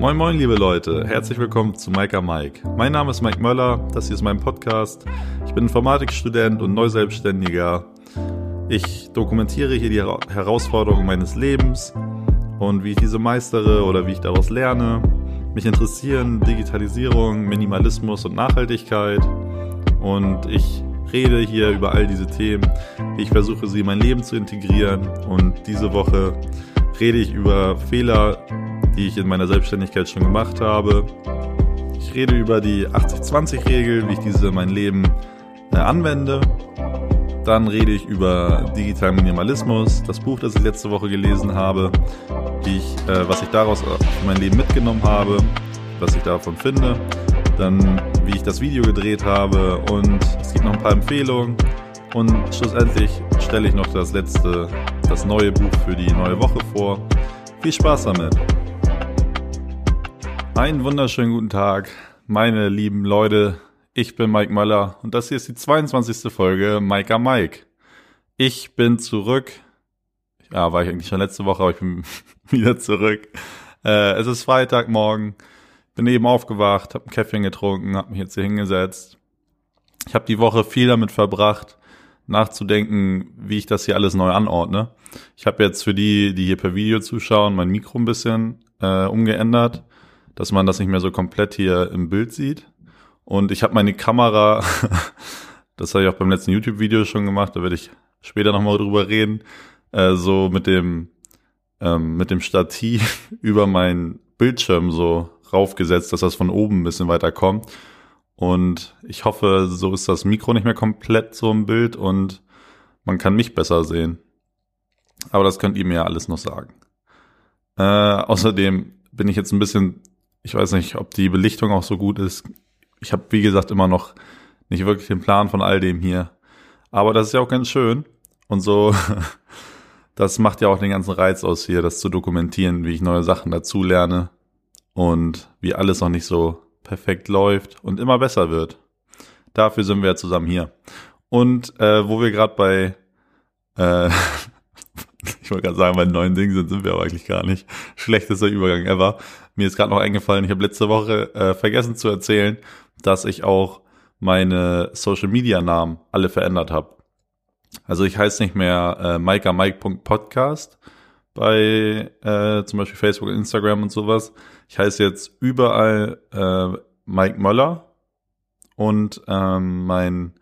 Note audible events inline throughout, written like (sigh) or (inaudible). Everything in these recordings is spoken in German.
Moin moin liebe Leute, herzlich willkommen zu Micah Mike. Mein Name ist Mike Möller, das hier ist mein Podcast. Ich bin Informatikstudent und Neuselbstständiger. Ich dokumentiere hier die Herausforderungen meines Lebens und wie ich diese meistere oder wie ich daraus lerne. Mich interessieren Digitalisierung, Minimalismus und Nachhaltigkeit und ich rede hier über all diese Themen. Ich versuche sie in mein Leben zu integrieren und diese Woche rede ich über Fehler, die ich in meiner Selbstständigkeit schon gemacht habe. Ich rede über die 80-20-Regel, wie ich diese in mein Leben äh, anwende. Dann rede ich über digitalen Minimalismus, das Buch, das ich letzte Woche gelesen habe, ich, äh, was ich daraus für mein Leben mitgenommen habe, was ich davon finde. Dann, wie ich das Video gedreht habe und es gibt noch ein paar Empfehlungen. Und schlussendlich stelle ich noch das letzte, das neue Buch für die neue Woche vor. Viel Spaß damit! Einen wunderschönen guten Tag, meine lieben Leute. Ich bin Mike Möller und das hier ist die 22. Folge Mike am Mike. Ich bin zurück. Ja, war ich eigentlich schon letzte Woche, aber ich bin (laughs) wieder zurück. Äh, es ist Freitagmorgen. Bin eben aufgewacht, habe ein Käffchen getrunken, habe mich jetzt hier hingesetzt. Ich habe die Woche viel damit verbracht, nachzudenken, wie ich das hier alles neu anordne. Ich habe jetzt für die, die hier per Video zuschauen, mein Mikro ein bisschen äh, umgeändert dass man das nicht mehr so komplett hier im Bild sieht. Und ich habe meine Kamera, (laughs) das habe ich auch beim letzten YouTube-Video schon gemacht, da werde ich später nochmal drüber reden, äh, so mit dem, ähm, mit dem Stativ (laughs) über meinen Bildschirm so raufgesetzt, dass das von oben ein bisschen weiter kommt. Und ich hoffe, so ist das Mikro nicht mehr komplett so im Bild und man kann mich besser sehen. Aber das könnt ihr mir ja alles noch sagen. Äh, außerdem bin ich jetzt ein bisschen ich weiß nicht, ob die Belichtung auch so gut ist. Ich habe, wie gesagt, immer noch nicht wirklich den Plan von all dem hier. Aber das ist ja auch ganz schön. Und so, (laughs) das macht ja auch den ganzen Reiz aus hier, das zu dokumentieren, wie ich neue Sachen dazu lerne und wie alles noch nicht so perfekt läuft und immer besser wird. Dafür sind wir ja zusammen hier. Und äh, wo wir gerade bei, äh, (laughs) (laughs) ich wollte gerade sagen, bei neuen Dingen sind, sind wir aber eigentlich gar nicht. Schlechtester Übergang ever. Mir ist gerade noch eingefallen, ich habe letzte Woche äh, vergessen zu erzählen, dass ich auch meine Social Media Namen alle verändert habe. Also ich heiße nicht mehr äh, mike.podcast bei äh, zum Beispiel Facebook, Instagram und sowas. Ich heiße jetzt überall äh, Mike Möller und ähm, mein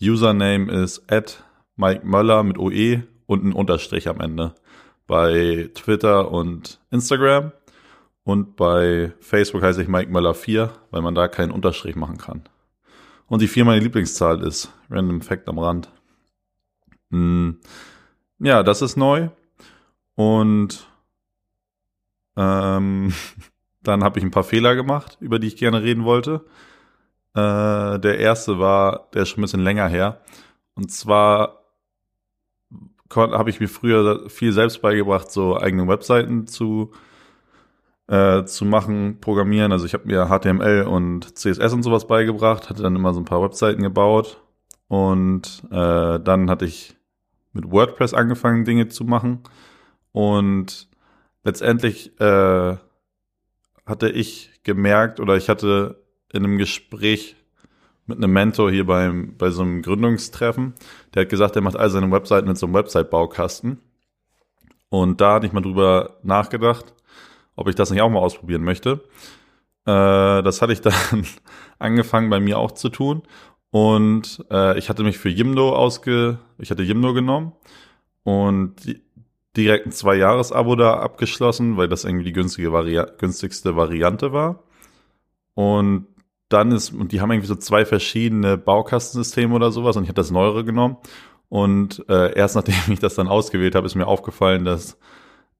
Username ist at Mike Möller mit OE und ein Unterstrich am Ende bei Twitter und Instagram. Und bei Facebook heiße ich Mike Möller 4, weil man da keinen Unterstrich machen kann. Und die 4 meine Lieblingszahl ist. Random Fact am Rand. Hm. Ja, das ist neu. Und ähm, (laughs) dann habe ich ein paar Fehler gemacht, über die ich gerne reden wollte. Äh, der erste war, der ist schon ein bisschen länger her. Und zwar habe ich mir früher viel selbst beigebracht, so eigene Webseiten zu äh, zu machen, programmieren. Also ich habe mir HTML und CSS und sowas beigebracht, hatte dann immer so ein paar Webseiten gebaut und äh, dann hatte ich mit WordPress angefangen, Dinge zu machen und letztendlich äh, hatte ich gemerkt oder ich hatte in einem Gespräch mit einem Mentor hier beim, bei so einem Gründungstreffen, der hat gesagt, er macht all seine Webseiten mit so einem Website-Baukasten. Und da hatte ich mal drüber nachgedacht ob ich das nicht auch mal ausprobieren möchte. Äh, das hatte ich (laughs) dann angefangen bei mir auch zu tun. Und äh, ich hatte mich für Jimdo ausge, ich hatte Jimdo genommen und direkt ein Zwei-Jahres-Abo da abgeschlossen, weil das irgendwie die günstige Vari günstigste Variante war. Und dann ist, und die haben irgendwie so zwei verschiedene Baukastensysteme oder sowas und ich hatte das neuere genommen. Und äh, erst nachdem (laughs) ich das dann ausgewählt habe, ist mir aufgefallen, dass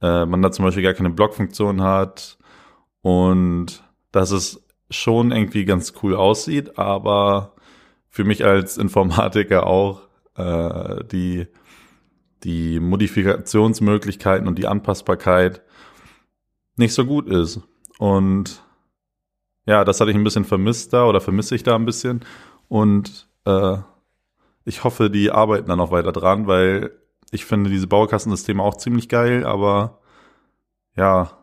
äh, man da zum Beispiel gar keine Blockfunktion hat und dass es schon irgendwie ganz cool aussieht, aber für mich als Informatiker auch äh, die, die Modifikationsmöglichkeiten und die Anpassbarkeit nicht so gut ist. Und ja, das hatte ich ein bisschen vermisst da oder vermisse ich da ein bisschen. Und äh, ich hoffe, die arbeiten da noch weiter dran, weil ich finde diese Baukastensysteme auch ziemlich geil, aber ja,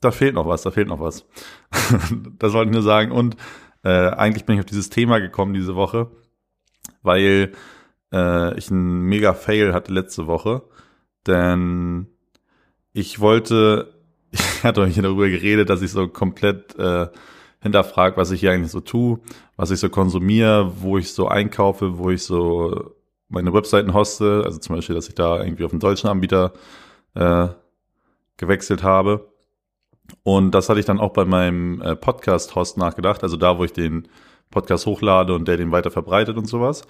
da fehlt noch was, da fehlt noch was. (laughs) das wollte ich nur sagen. Und äh, eigentlich bin ich auf dieses Thema gekommen diese Woche, weil äh, ich einen mega Fail hatte letzte Woche. Denn ich wollte, ich hatte euch darüber geredet, dass ich so komplett äh, hinterfrage, was ich hier eigentlich so tue, was ich so konsumiere, wo ich so einkaufe, wo ich so meine Webseiten hoste. Also zum Beispiel, dass ich da irgendwie auf einen deutschen Anbieter äh, gewechselt habe. Und das hatte ich dann auch bei meinem äh, Podcast-Host nachgedacht, also da, wo ich den Podcast hochlade und der den weiter verbreitet und sowas.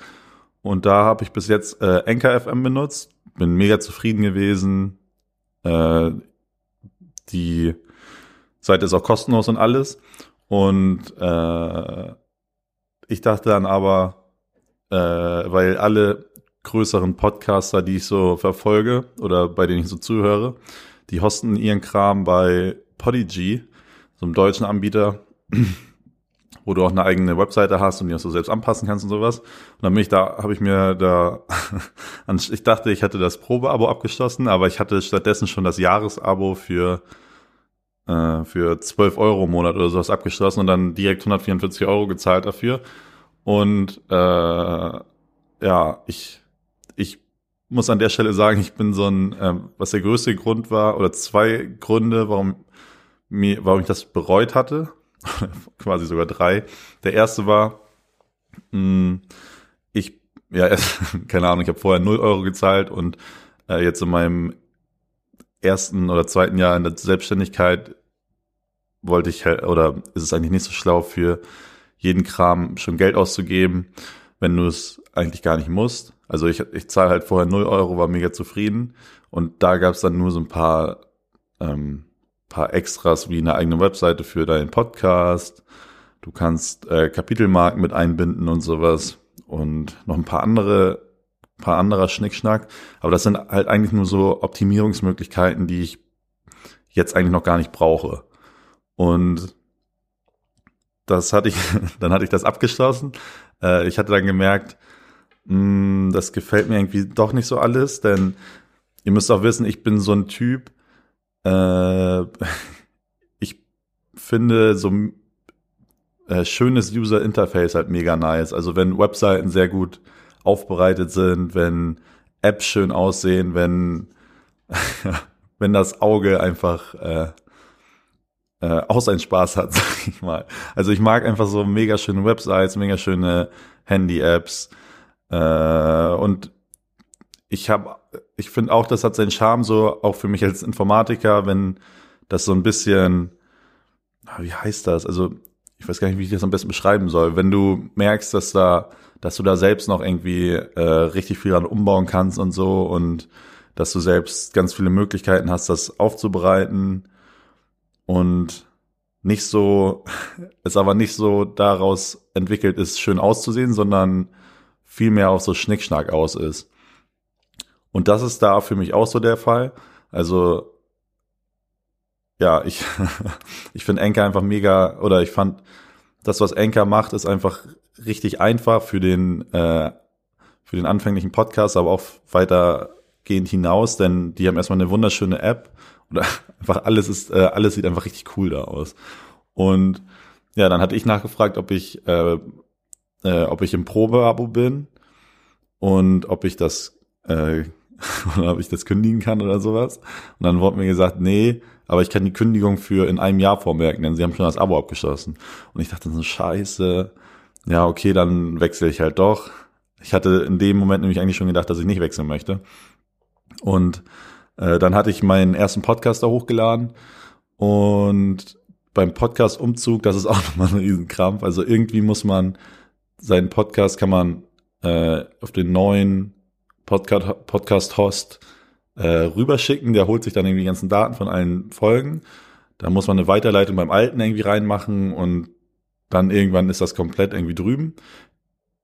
Und da habe ich bis jetzt äh, Anchor FM benutzt, bin mega zufrieden gewesen. Äh, die Seite ist auch kostenlos und alles. Und äh, ich dachte dann aber, äh, weil alle größeren Podcaster, die ich so verfolge oder bei denen ich so zuhöre, die hosten ihren Kram bei Podigy, so einem deutschen Anbieter, wo du auch eine eigene Webseite hast und die auch so selbst anpassen kannst und sowas. Und dann bin ich da, habe ich mir da, (laughs) ich dachte, ich hätte das Probeabo abgeschlossen, aber ich hatte stattdessen schon das Jahresabo für äh, für 12 Euro im Monat oder sowas abgeschlossen und dann direkt 144 Euro gezahlt dafür. Und äh, ja, ich, ich muss an der Stelle sagen, ich bin so ein, äh, was der größte Grund war, oder zwei Gründe, warum mir, warum ich das bereut hatte, (laughs) quasi sogar drei. Der erste war, mh, hm, ich, ja, (laughs) keine Ahnung, ich habe vorher 0 Euro gezahlt und äh, jetzt in meinem ersten oder zweiten Jahr in der Selbstständigkeit wollte ich halt, oder ist es eigentlich nicht so schlau für jeden Kram schon Geld auszugeben, wenn du es eigentlich gar nicht musst. Also ich, ich zahle halt vorher 0 Euro, war mega zufrieden und da gab es dann nur so ein paar ähm, paar Extras wie eine eigene Webseite für deinen Podcast. Du kannst äh, Kapitelmarken mit einbinden und sowas und noch ein paar andere, paar anderer Schnickschnack. Aber das sind halt eigentlich nur so Optimierungsmöglichkeiten, die ich jetzt eigentlich noch gar nicht brauche. Und das hatte ich, (laughs) dann hatte ich das abgeschlossen. Äh, ich hatte dann gemerkt, mh, hm, das gefällt mir irgendwie doch nicht so alles, denn ihr müsst auch wissen, ich bin so ein Typ, äh, (laughs) ich finde so äh, schönes User Interface halt mega nice. Also wenn Webseiten sehr gut aufbereitet sind, wenn Apps schön aussehen, wenn (laughs) wenn das Auge einfach äh, äh, auch seinen Spaß hat, (laughs) sag ich mal. Also ich mag einfach so mega schöne Websites, mega schöne Handy-Apps äh, und ich habe ich finde auch, das hat seinen Charme so, auch für mich als Informatiker, wenn das so ein bisschen, wie heißt das? Also, ich weiß gar nicht, wie ich das am besten beschreiben soll. Wenn du merkst, dass da, dass du da selbst noch irgendwie äh, richtig viel an umbauen kannst und so und dass du selbst ganz viele Möglichkeiten hast, das aufzubereiten und nicht so, (laughs) es aber nicht so daraus entwickelt ist, schön auszusehen, sondern viel mehr auf so Schnickschnack aus ist. Und das ist da für mich auch so der Fall. Also ja, ich, (laughs) ich finde Anchor einfach mega, oder ich fand, das, was Anchor macht, ist einfach richtig einfach für den, äh, für den anfänglichen Podcast, aber auch weitergehend hinaus, denn die haben erstmal eine wunderschöne App oder (laughs) einfach alles ist, äh, alles sieht einfach richtig cool da aus. Und ja, dann hatte ich nachgefragt, ob ich, äh, äh, ob ich im Probeabo bin und ob ich das äh, (laughs) oder ob ich das kündigen kann oder sowas. Und dann wurde mir gesagt, nee, aber ich kann die Kündigung für in einem Jahr vormerken, denn sie haben schon das Abo abgeschlossen. Und ich dachte so, scheiße, ja, okay, dann wechsle ich halt doch. Ich hatte in dem Moment nämlich eigentlich schon gedacht, dass ich nicht wechseln möchte. Und äh, dann hatte ich meinen ersten Podcast da hochgeladen und beim Podcast-Umzug, das ist (laughs) auch nochmal ein Riesenkrampf. Also irgendwie muss man seinen Podcast kann man äh, auf den neuen Podcast, Podcast-Host äh, rüberschicken. Der holt sich dann irgendwie die ganzen Daten von allen Folgen. Da muss man eine Weiterleitung beim alten irgendwie reinmachen und dann irgendwann ist das komplett irgendwie drüben.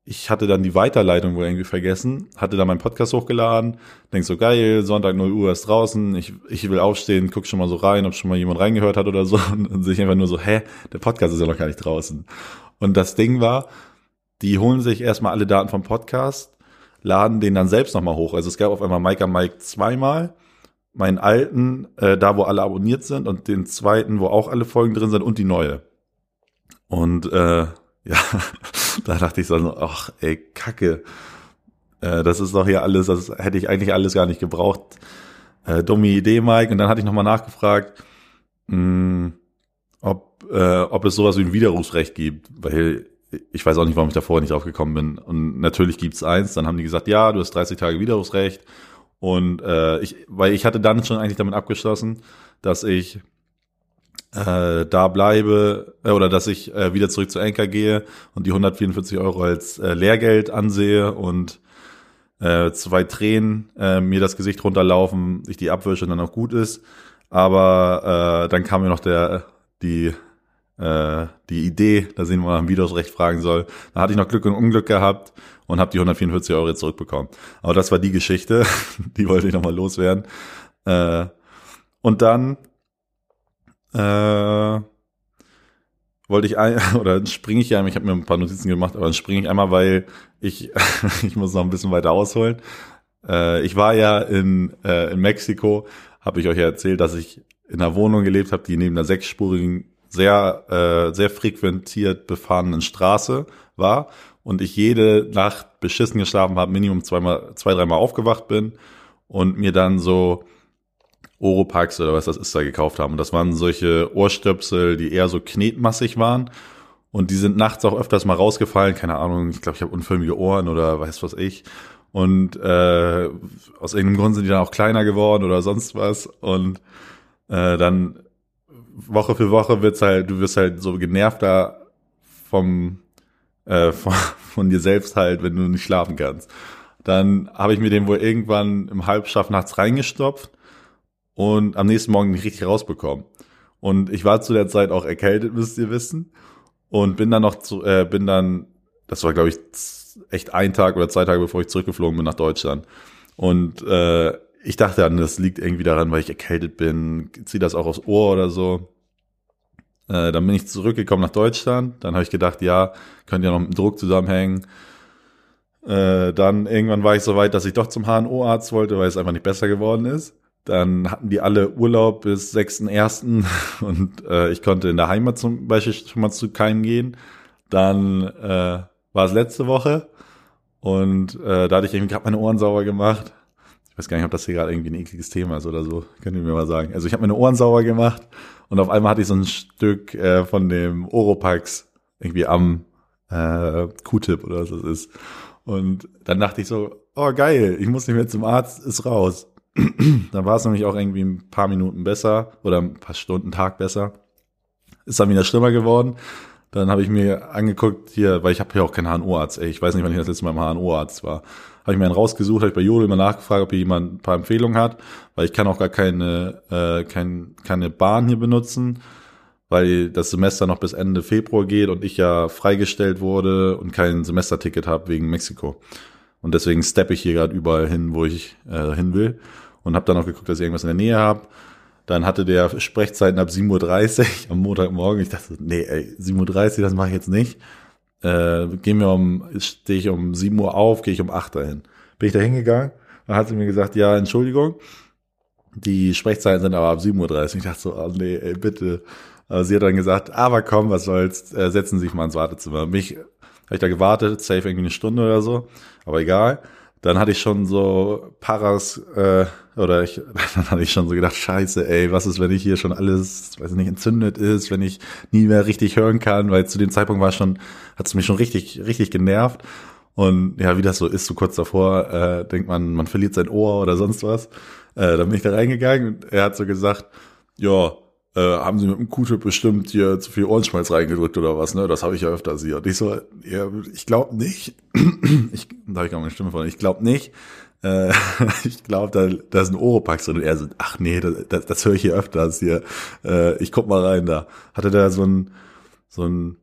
Ich hatte dann die Weiterleitung wohl irgendwie vergessen, hatte dann meinen Podcast hochgeladen, denk so geil, Sonntag 0 Uhr ist draußen, ich, ich will aufstehen, guck schon mal so rein, ob schon mal jemand reingehört hat oder so (laughs) und, und sich einfach nur so, hä, der Podcast ist ja noch gar nicht draußen. Und das Ding war, die holen sich erstmal alle Daten vom Podcast, laden den dann selbst nochmal hoch. Also es gab auf einmal Mike am Mike zweimal meinen alten, äh, da wo alle abonniert sind und den zweiten, wo auch alle Folgen drin sind und die neue. Und äh, (laughs) ja, da dachte ich so, ach ey, Kacke. Äh, das ist doch hier alles, das hätte ich eigentlich alles gar nicht gebraucht. Äh, dumme Idee, Mike. Und dann hatte ich nochmal nachgefragt, mh, hm, ob, äh, ob es sowas wie ein Widerrufsrecht gibt, weil ich weiß auch nicht, warum ich davor nicht drauf gekommen bin. Und natürlich gibt's eins. Dann haben die gesagt, ja, du hast 30 Tage Widerrufsrecht. Und äh, ich, weil ich hatte dann schon eigentlich damit abgeschlossen, dass ich äh, da bleibe äh, oder dass ich äh, wieder zurück zu Anker gehe und die 144 Euro als äh, Lehrgeld ansehe und äh, zwei Tränen äh, mir das Gesicht runterlaufen, ich die abwische und dann auch gut ist. Aber äh, dann kam mir noch der die äh, die Idee, dass ich mal am Widerrufsrecht fragen soll. Da hatte ich noch Glück und Unglück gehabt und habe die 144 Euro jetzt zurückbekommen. Aber das war die Geschichte, (laughs) die wollte ich nochmal loswerden. Äh, und dann äh, wollte ich ein, (laughs) oder springe ich ja, ich habe mir ein paar Notizen gemacht, aber dann springe ich einmal, weil ich, (laughs) ich muss noch ein bisschen weiter ausholen. Äh, ich war ja in, äh, in Mexiko, habe ich euch ja erzählt, dass ich in einer Wohnung gelebt habe, die neben einer sechsspurigen, sehr, äh, sehr frequentiert befahrenen Straße war und ich jede Nacht beschissen geschlafen habe, Minimum zweimal, zwei, dreimal aufgewacht bin und mir dann so Oropax oder was das ist da gekauft haben. Und das waren solche Ohrstöpsel, die eher so knetmassig waren. Und die sind nachts auch öfters mal rausgefallen. Keine Ahnung, ich glaube, ich habe unförmige Ohren oder weiß was ich. Und äh, aus irgendeinem Grund sind die dann auch kleiner geworden oder sonst was. Und äh, dann Woche für Woche wird's halt, du wirst halt so genervter vom, äh, (laughs) von, von dir selbst halt, wenn du nicht schlafen kannst. Dann habe ich mir den wohl irgendwann im Halbschlaf nachts reingestopft und am nächsten Morgen nicht richtig rausbekommen. Und ich war zu der Zeit auch erkältet, müsst ihr wissen. Und bin dann noch zu, äh, bin dann, das war glaube ich echt ein Tag oder zwei Tage, bevor ich zurückgeflogen bin nach Deutschland. Und äh, ich dachte dann, das liegt irgendwie daran, weil ich erkältet bin, zieh das auch aufs Ohr oder so. Äh, dann bin ich zurückgekommen nach Deutschland. Dann habe ich gedacht, ja, könnte ja noch mit dem Druck zusammenhängen. Äh, dann irgendwann war ich so weit, dass ich doch zum HNO-Arzt wollte, weil es einfach nicht besser geworden ist. Dann hatten die alle Urlaub bis 6.1. (laughs) und äh, ich konnte in der Heimat zum Beispiel schon mal zu keinem gehen. Dann äh, war es letzte Woche und äh, da hatte ich irgendwie gerade meine Ohren sauber gemacht. Ich weiß gar nicht, ob das hier gerade irgendwie ein ekliges Thema ist oder so. Könnt ihr mir mal sagen. Also ich habe meine Ohren sauber gemacht und auf einmal hatte ich so ein Stück äh, von dem Oropax irgendwie am äh, Q-Tip oder was das ist. Und dann dachte ich so, oh geil, ich muss nicht mehr zum Arzt, ist raus. (clears throat) dann war es nämlich auch irgendwie ein paar Minuten besser oder ein paar Stunden Tag besser. Ist dann wieder schlimmer geworden. Dann habe ich mir angeguckt hier, weil ich habe hier auch keinen HNO-Arzt. Ey, ich weiß nicht, wann ich das letzte Mal im HNO-Arzt war. Habe ich mir einen rausgesucht, habe ich bei Jodel immer nachgefragt, ob hier jemand ein paar Empfehlungen hat, weil ich kann auch gar keine äh, kein, keine Bahn hier benutzen, weil das Semester noch bis Ende Februar geht und ich ja freigestellt wurde und kein Semesterticket habe wegen Mexiko. Und deswegen steppe ich hier gerade überall hin, wo ich äh, hin will. Und habe dann auch geguckt, dass ich irgendwas in der Nähe habe. Dann hatte der Sprechzeiten ab 7.30 Uhr (laughs) am Montagmorgen. Ich dachte, nee, ey, 7.30 Uhr, das mache ich jetzt nicht. Äh, gehen wir um, stehe ich um 7 Uhr auf, gehe ich um 8 dahin. Bin ich da hingegangen, dann hat sie mir gesagt, ja, Entschuldigung, die Sprechzeiten sind aber ab 7.30 Uhr. Ich dachte so, oh nee, ey, bitte. Aber sie hat dann gesagt, aber komm, was soll's, äh, setzen Sie sich mal ins Wartezimmer. Mich habe ich da gewartet, safe irgendwie eine Stunde oder so, aber egal. Dann hatte ich schon so Paras, äh, oder ich, (laughs) dann hatte ich schon so gedacht, scheiße, ey, was ist, wenn ich hier schon alles, weiß nicht, entzündet ist, wenn ich nie mehr richtig hören kann, weil zu dem Zeitpunkt war schon, hat es mich schon richtig, richtig genervt. Und ja, wie das so ist, so kurz davor, äh, denkt man, man verliert sein Ohr oder sonst was. Äh, dann bin ich da reingegangen und er hat so gesagt, ja, äh, haben sie mit dem Q-Tip bestimmt hier zu viel Ohrenschmalz reingedrückt oder was, ne? Das habe ich ja öfters hier. Und ich so, ja, ich glaube nicht. (clears throat) ich, da habe ich gar meine Stimme von. Ich glaube nicht. Äh, (laughs) ich glaube, da, da ist ein Oropax drin. Und er so, ach nee, das, das, das höre ich hier öfters hier. Äh, ich guck mal rein da. Hatte da so ein, so ein,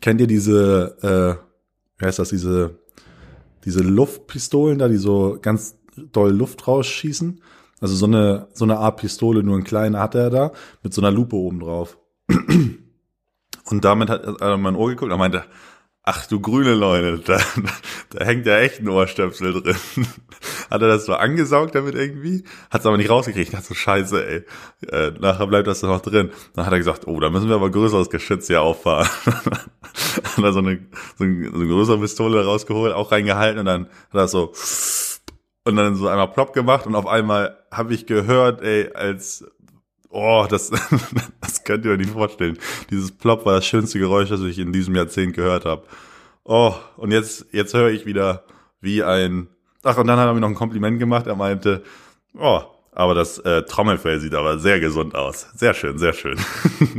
kennt ihr diese, äh, wie heißt das, diese, diese Luftpistolen da, die so ganz doll Luft rausschießen? Also so eine, so eine Art Pistole, nur ein kleiner hat er da, mit so einer Lupe oben drauf. (clears throat) Und damit hat er mein Ohr geguckt und meinte, ach du grüne Leute, da, da hängt ja echt ein Ohrstöpsel drin. hat er das so angesaugt damit irgendwie, hat es aber nicht rausgekriegt, hat so scheiße, ey. Äh, nachher bleibt das noch drin. Dann hat er gesagt, oh, da müssen wir aber größeres Geschütz hier auffahren. (laughs) hat er so eine, so eine, so eine größere Pistole rausgeholt, auch reingehalten und dann hat er so und dann so einmal plopp gemacht und auf einmal habe ich gehört, ey, als oh, das, (laughs) das könnt ihr euch nicht vorstellen. Dieses Plop war das schönste Geräusch, das ich in diesem Jahrzehnt gehört habe. Oh, und jetzt, jetzt höre ich wieder wie ein. Ach, und dann hat er mir noch ein Kompliment gemacht. Er meinte, oh, aber das äh, Trommelfell sieht aber sehr gesund aus. Sehr schön, sehr schön.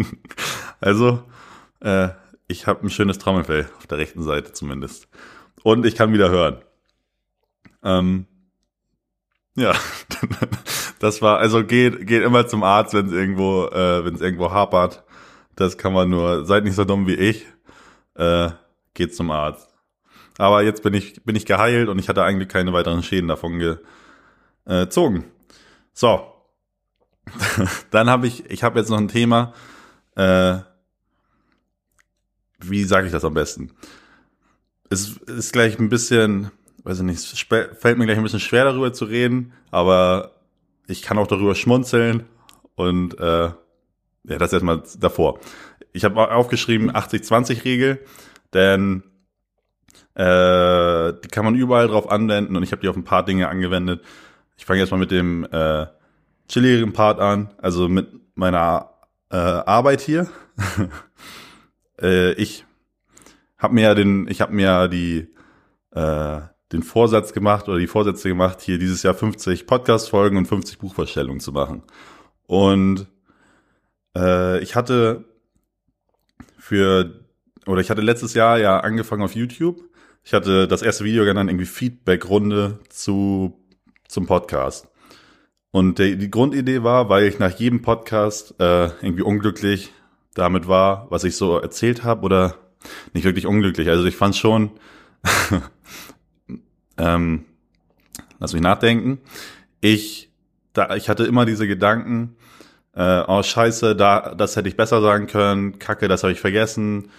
(laughs) also, äh, ich habe ein schönes Trommelfell auf der rechten Seite zumindest. Und ich kann wieder hören. Ähm, ja, (laughs) das war, also geht, geht immer zum Arzt, wenn es irgendwo, äh, wenn es irgendwo hapert. Das kann man nur, seid nicht so dumm wie ich, äh, geht zum Arzt. Aber jetzt bin ich, bin ich geheilt und ich hatte eigentlich keine weiteren Schäden davon gezogen. So. (laughs) Dann habe ich, ich habe jetzt noch ein Thema, äh, wie sage ich das am besten? Es ist gleich ein bisschen, weiß ich nicht, fällt mir gleich ein bisschen schwer darüber zu reden, aber ich kann auch darüber schmunzeln und äh, ja, das erstmal davor. Ich habe aufgeschrieben 80-20-Regel, denn äh, die kann man überall drauf anwenden und ich habe die auf ein paar Dinge angewendet. Ich fange jetzt mal mit dem äh, chilligen Part an, also mit meiner äh, Arbeit hier. (laughs) äh, ich habe mir ja den, ich habe mir ja die äh, den Vorsatz gemacht oder die Vorsätze gemacht, hier dieses Jahr 50 Podcast-Folgen und 50 Buchvorstellungen zu machen. Und äh, ich hatte für, oder ich hatte letztes Jahr ja angefangen auf YouTube. Ich hatte das erste Video genannt, irgendwie Feedback-Runde zu, zum Podcast. Und der, die Grundidee war, weil ich nach jedem Podcast äh, irgendwie unglücklich damit war, was ich so erzählt habe, oder nicht wirklich unglücklich. Also ich fand schon, (laughs) ähm, lass mich nachdenken. Ich, da, ich hatte immer diese Gedanken, äh, oh scheiße, da, das hätte ich besser sagen können, kacke, das habe ich vergessen,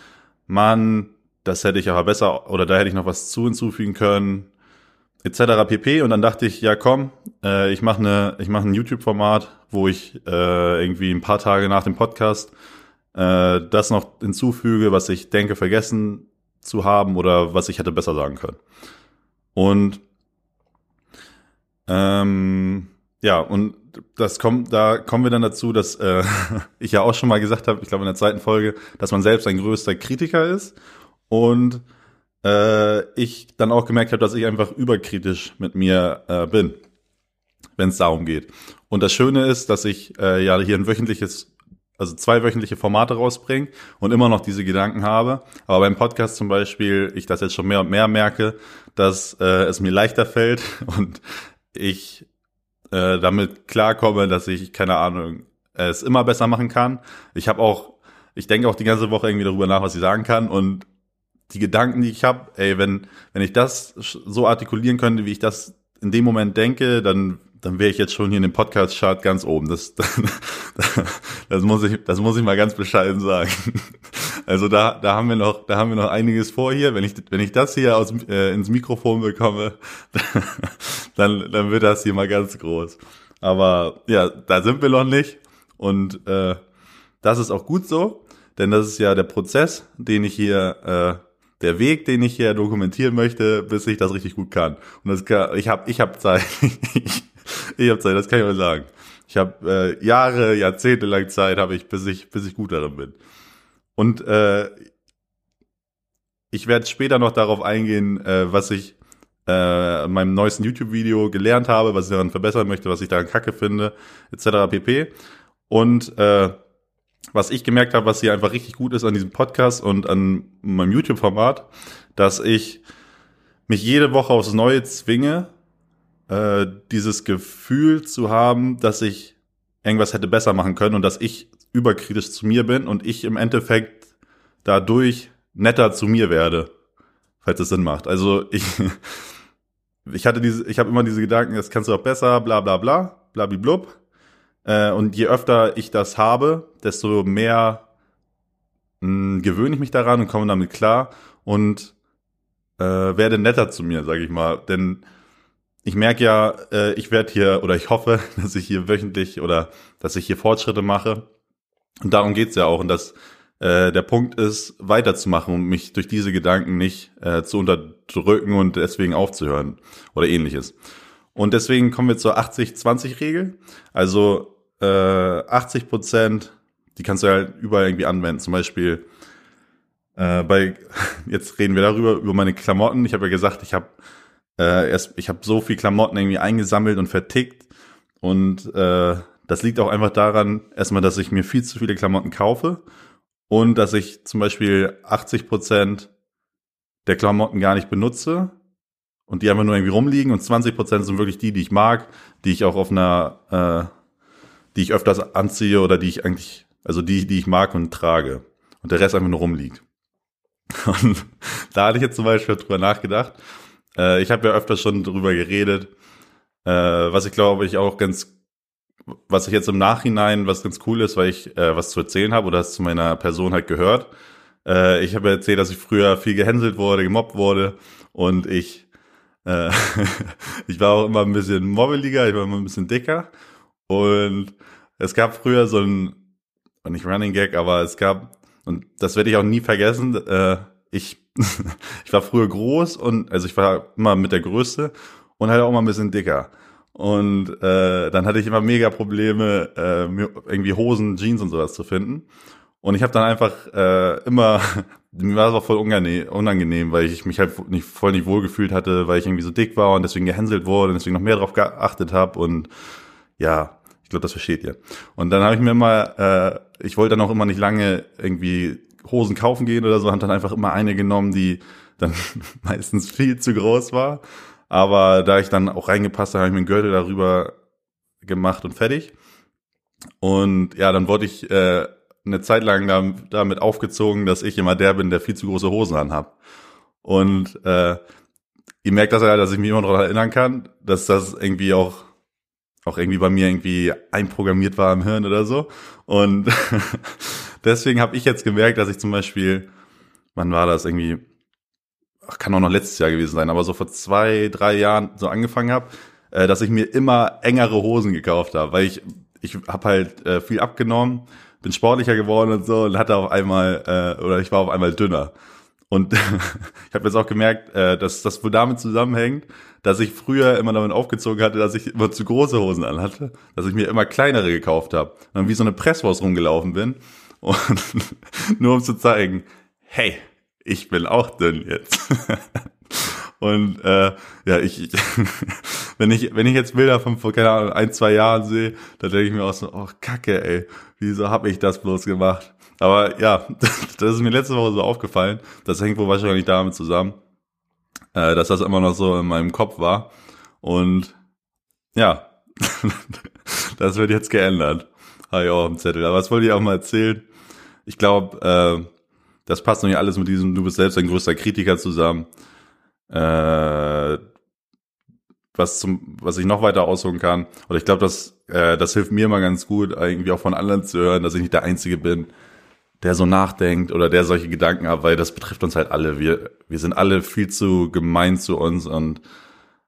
Mann, das hätte ich aber besser, oder da hätte ich noch was zu hinzufügen können, etc. pp. Und dann dachte ich, ja komm, äh, ich mache ne, ich mache ein YouTube-Format, wo ich äh, irgendwie ein paar Tage nach dem Podcast äh, das noch hinzufüge, was ich denke vergessen zu haben oder was ich hätte besser sagen können. Und ähm, ja, und das kommt, da kommen wir dann dazu, dass äh, (laughs) ich ja auch schon mal gesagt habe, ich glaube in der zweiten Folge, dass man selbst ein größter Kritiker ist und äh, ich dann auch gemerkt habe, dass ich einfach überkritisch mit mir äh, bin, wenn es darum geht. Und das Schöne ist, dass ich äh, ja hier ein wöchentliches also zwei wöchentliche Formate rausbringen und immer noch diese Gedanken habe. Aber beim Podcast zum Beispiel, ich das jetzt schon mehr und mehr merke, dass äh, es mir leichter fällt (laughs) und ich äh, damit klarkomme, dass ich, keine Ahnung, es immer besser machen kann. Ich habe auch, ich denke auch die ganze Woche irgendwie darüber nach, was ich sagen kann und die Gedanken, die ich habe, ey, wenn, wenn ich das so artikulieren könnte, wie ich das in dem Moment denke, dann dann wäre ich jetzt schon hier in dem Podcast-Chart ganz oben. Das, (laughs) das, muss ich, das muss ich mal ganz bescheiden sagen. Also da, da haben wir noch, da haben wir noch einiges vor hier. Wenn ich, wenn ich das hier aus, äh, ins Mikrofon bekomme, (laughs) dann, dann wird das hier mal ganz groß. Aber ja, da sind wir noch nicht. Und äh, das ist auch gut so, denn das ist ja der Prozess, den ich hier äh, der Weg, den ich hier dokumentieren möchte, bis ich das richtig gut kann. Und das ich habe ich hab Zeit. (laughs) (laughs) ich habe Zeit, das kann ich mal sagen. Ich habe äh, Jahre, Jahrzehnte lang Zeit, habe ich, bis ich, bis ich gut darin bin. Und äh, ich werde später noch darauf eingehen, äh, was ich äh, in meinem neuesten YouTube-Video gelernt habe, was ich daran verbessern möchte, was ich daran kacke finde, etc. pp. Und äh, was ich gemerkt habe, was hier einfach richtig gut ist an diesem Podcast und an meinem YouTube-Format, dass ich mich jede Woche aufs Neue zwinge, äh, dieses Gefühl zu haben, dass ich irgendwas hätte besser machen können und dass ich überkritisch zu mir bin und ich im Endeffekt dadurch netter zu mir werde, falls es Sinn macht. Also ich, (laughs) ich hatte diese, ich habe immer diese Gedanken, das kannst du auch besser, bla bla bla, blablablub. Äh, und je öfter ich das habe, desto mehr mh, hm, gewöhne ich mich daran und komme damit klar und äh, werde netter zu mir, sage ich mal. Denn ich merke ja, äh, ich werde hier oder ich hoffe, (laughs) dass ich hier wöchentlich oder dass ich hier Fortschritte mache. Und darum geht's ja auch. Und dass äh, der Punkt ist, weiterzumachen und mich durch diese Gedanken nicht äh, zu unterdrücken und deswegen aufzuhören oder ähnliches. Und deswegen kommen wir zur 80-20-Regel. Also äh, 80 Prozent, die kannst du halt überall irgendwie anwenden. Zum Beispiel äh, bei, (laughs) jetzt reden wir darüber, über meine Klamotten. Ich habe ja gesagt, ich habe äh, erst, ich habe so viel Klamotten irgendwie eingesammelt und vertickt. Und äh, das liegt auch einfach daran, erstmal, dass ich mir viel zu viele Klamotten kaufe und dass ich zum Beispiel 80 Prozent der Klamotten gar nicht benutze und die einfach nur irgendwie rumliegen und 20 Prozent sind wirklich die, die ich mag, die ich auch auf einer, äh, die ich öfters anziehe oder die ich eigentlich, also die, die ich mag und trage und der Rest einfach nur rumliegt. (laughs) Und da hatte ich jetzt zum Beispiel drüber nachgedacht. Äh, ich habe ja öfters schon drüber geredet, äh, was ich glaube ich auch ganz was ich jetzt im Nachhinein, was ganz cool ist, weil ich äh, was zu erzählen habe oder es zu meiner Person halt gehört. Äh, ich habe erzählt, dass ich früher viel gehänselt wurde, gemobbt wurde und ich äh, (laughs) ich war auch immer ein bisschen mobbeliger, ich war immer ein bisschen dicker und es gab früher so ein nicht Running Gag, aber es gab und das werde ich auch nie vergessen. Äh, ich ich war früher groß und also ich war immer mit der Größte und halt auch mal ein bisschen dicker. Und äh, dann hatte ich immer mega Probleme, äh, irgendwie Hosen, Jeans und sowas zu finden. Und ich habe dann einfach äh, immer, (laughs) mir war es auch voll unangenehm, weil ich mich halt nicht voll nicht wohlgefühlt hatte, weil ich irgendwie so dick war und deswegen gehänselt wurde und deswegen noch mehr darauf geachtet habe. Und ja, ich glaube, das versteht ihr. Und dann habe ich mir immer, äh, ich wollte dann auch immer nicht lange irgendwie Hosen kaufen gehen oder so, habe dann einfach immer eine genommen, die dann (laughs) meistens viel zu groß war. Aber da ich dann auch reingepasst habe, habe ich mir einen Gürtel darüber gemacht und fertig. Und ja, dann wurde ich äh, eine Zeit lang da, damit aufgezogen, dass ich immer der bin, der viel zu große Hosen anhab. Und äh, ihr merkt das ja, dass ich mich immer noch erinnern kann, dass das irgendwie auch auch irgendwie bei mir irgendwie einprogrammiert war im Hirn oder so. Und (laughs) deswegen habe ich jetzt gemerkt, dass ich zum Beispiel, wann war das irgendwie, kann auch noch letztes Jahr gewesen sein, aber so vor zwei, drei Jahren so angefangen habe, äh, dass ich mir immer engere Hosen gekauft habe, weil ich ich habe halt äh, viel abgenommen, bin sportlicher geworden und so und hatte auf einmal äh, oder ich war auf einmal dünner. Und (laughs) ich habe jetzt auch gemerkt, äh, dass das wohl damit zusammenhängt, dass ich früher immer damit aufgezogen hatte, dass ich immer zu große Hosen anhatte, dass ich mir immer kleinere gekauft habe dann wie so eine Presswurst rumgelaufen bin und (laughs) nur um zu zeigen, hey, ich bin auch dünn jetzt. (laughs) Und äh, ja, ich, ich (laughs) wenn ich wenn ich jetzt Bilder von vor keine Ahnung ein zwei Jahren sehe, dann denke ich mir auch so, oh Kacke, ey, wieso habe ich das bloß gemacht? Aber ja, das ist mir letzte Woche so aufgefallen. Das hängt wohl wahrscheinlich damit zusammen, äh, dass das immer noch so in meinem Kopf war. Und ja, das wird jetzt geändert. Habe ich auch im Zettel. Aber was wollte ich auch mal erzählen? Ich glaube, äh, das passt noch nicht alles mit diesem, du bist selbst ein größter Kritiker zusammen. Äh, was zum, was ich noch weiter ausholen kann. Oder ich glaube, das, äh, das hilft mir immer ganz gut, irgendwie auch von anderen zu hören, dass ich nicht der Einzige bin, der so nachdenkt oder der solche Gedanken hat, weil das betrifft uns halt alle. Wir, wir sind alle viel zu gemein zu uns und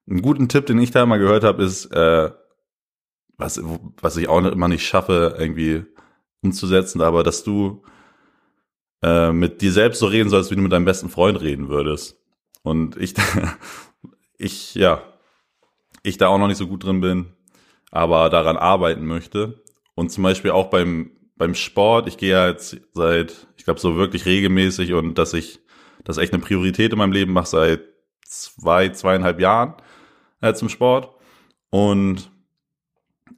einen guten Tipp, den ich da immer gehört habe, ist, äh, was, was ich auch immer nicht schaffe, irgendwie umzusetzen, aber dass du äh, mit dir selbst so reden sollst, wie du mit deinem besten Freund reden würdest. Und ich, (laughs) ich, ja, ich da auch noch nicht so gut drin bin, aber daran arbeiten möchte. Und zum Beispiel auch beim, beim Sport, ich gehe ja jetzt seit, ich glaube, so wirklich regelmäßig und dass ich das echt eine Priorität in meinem Leben mache seit zwei, zweieinhalb Jahren äh, zum Sport. Und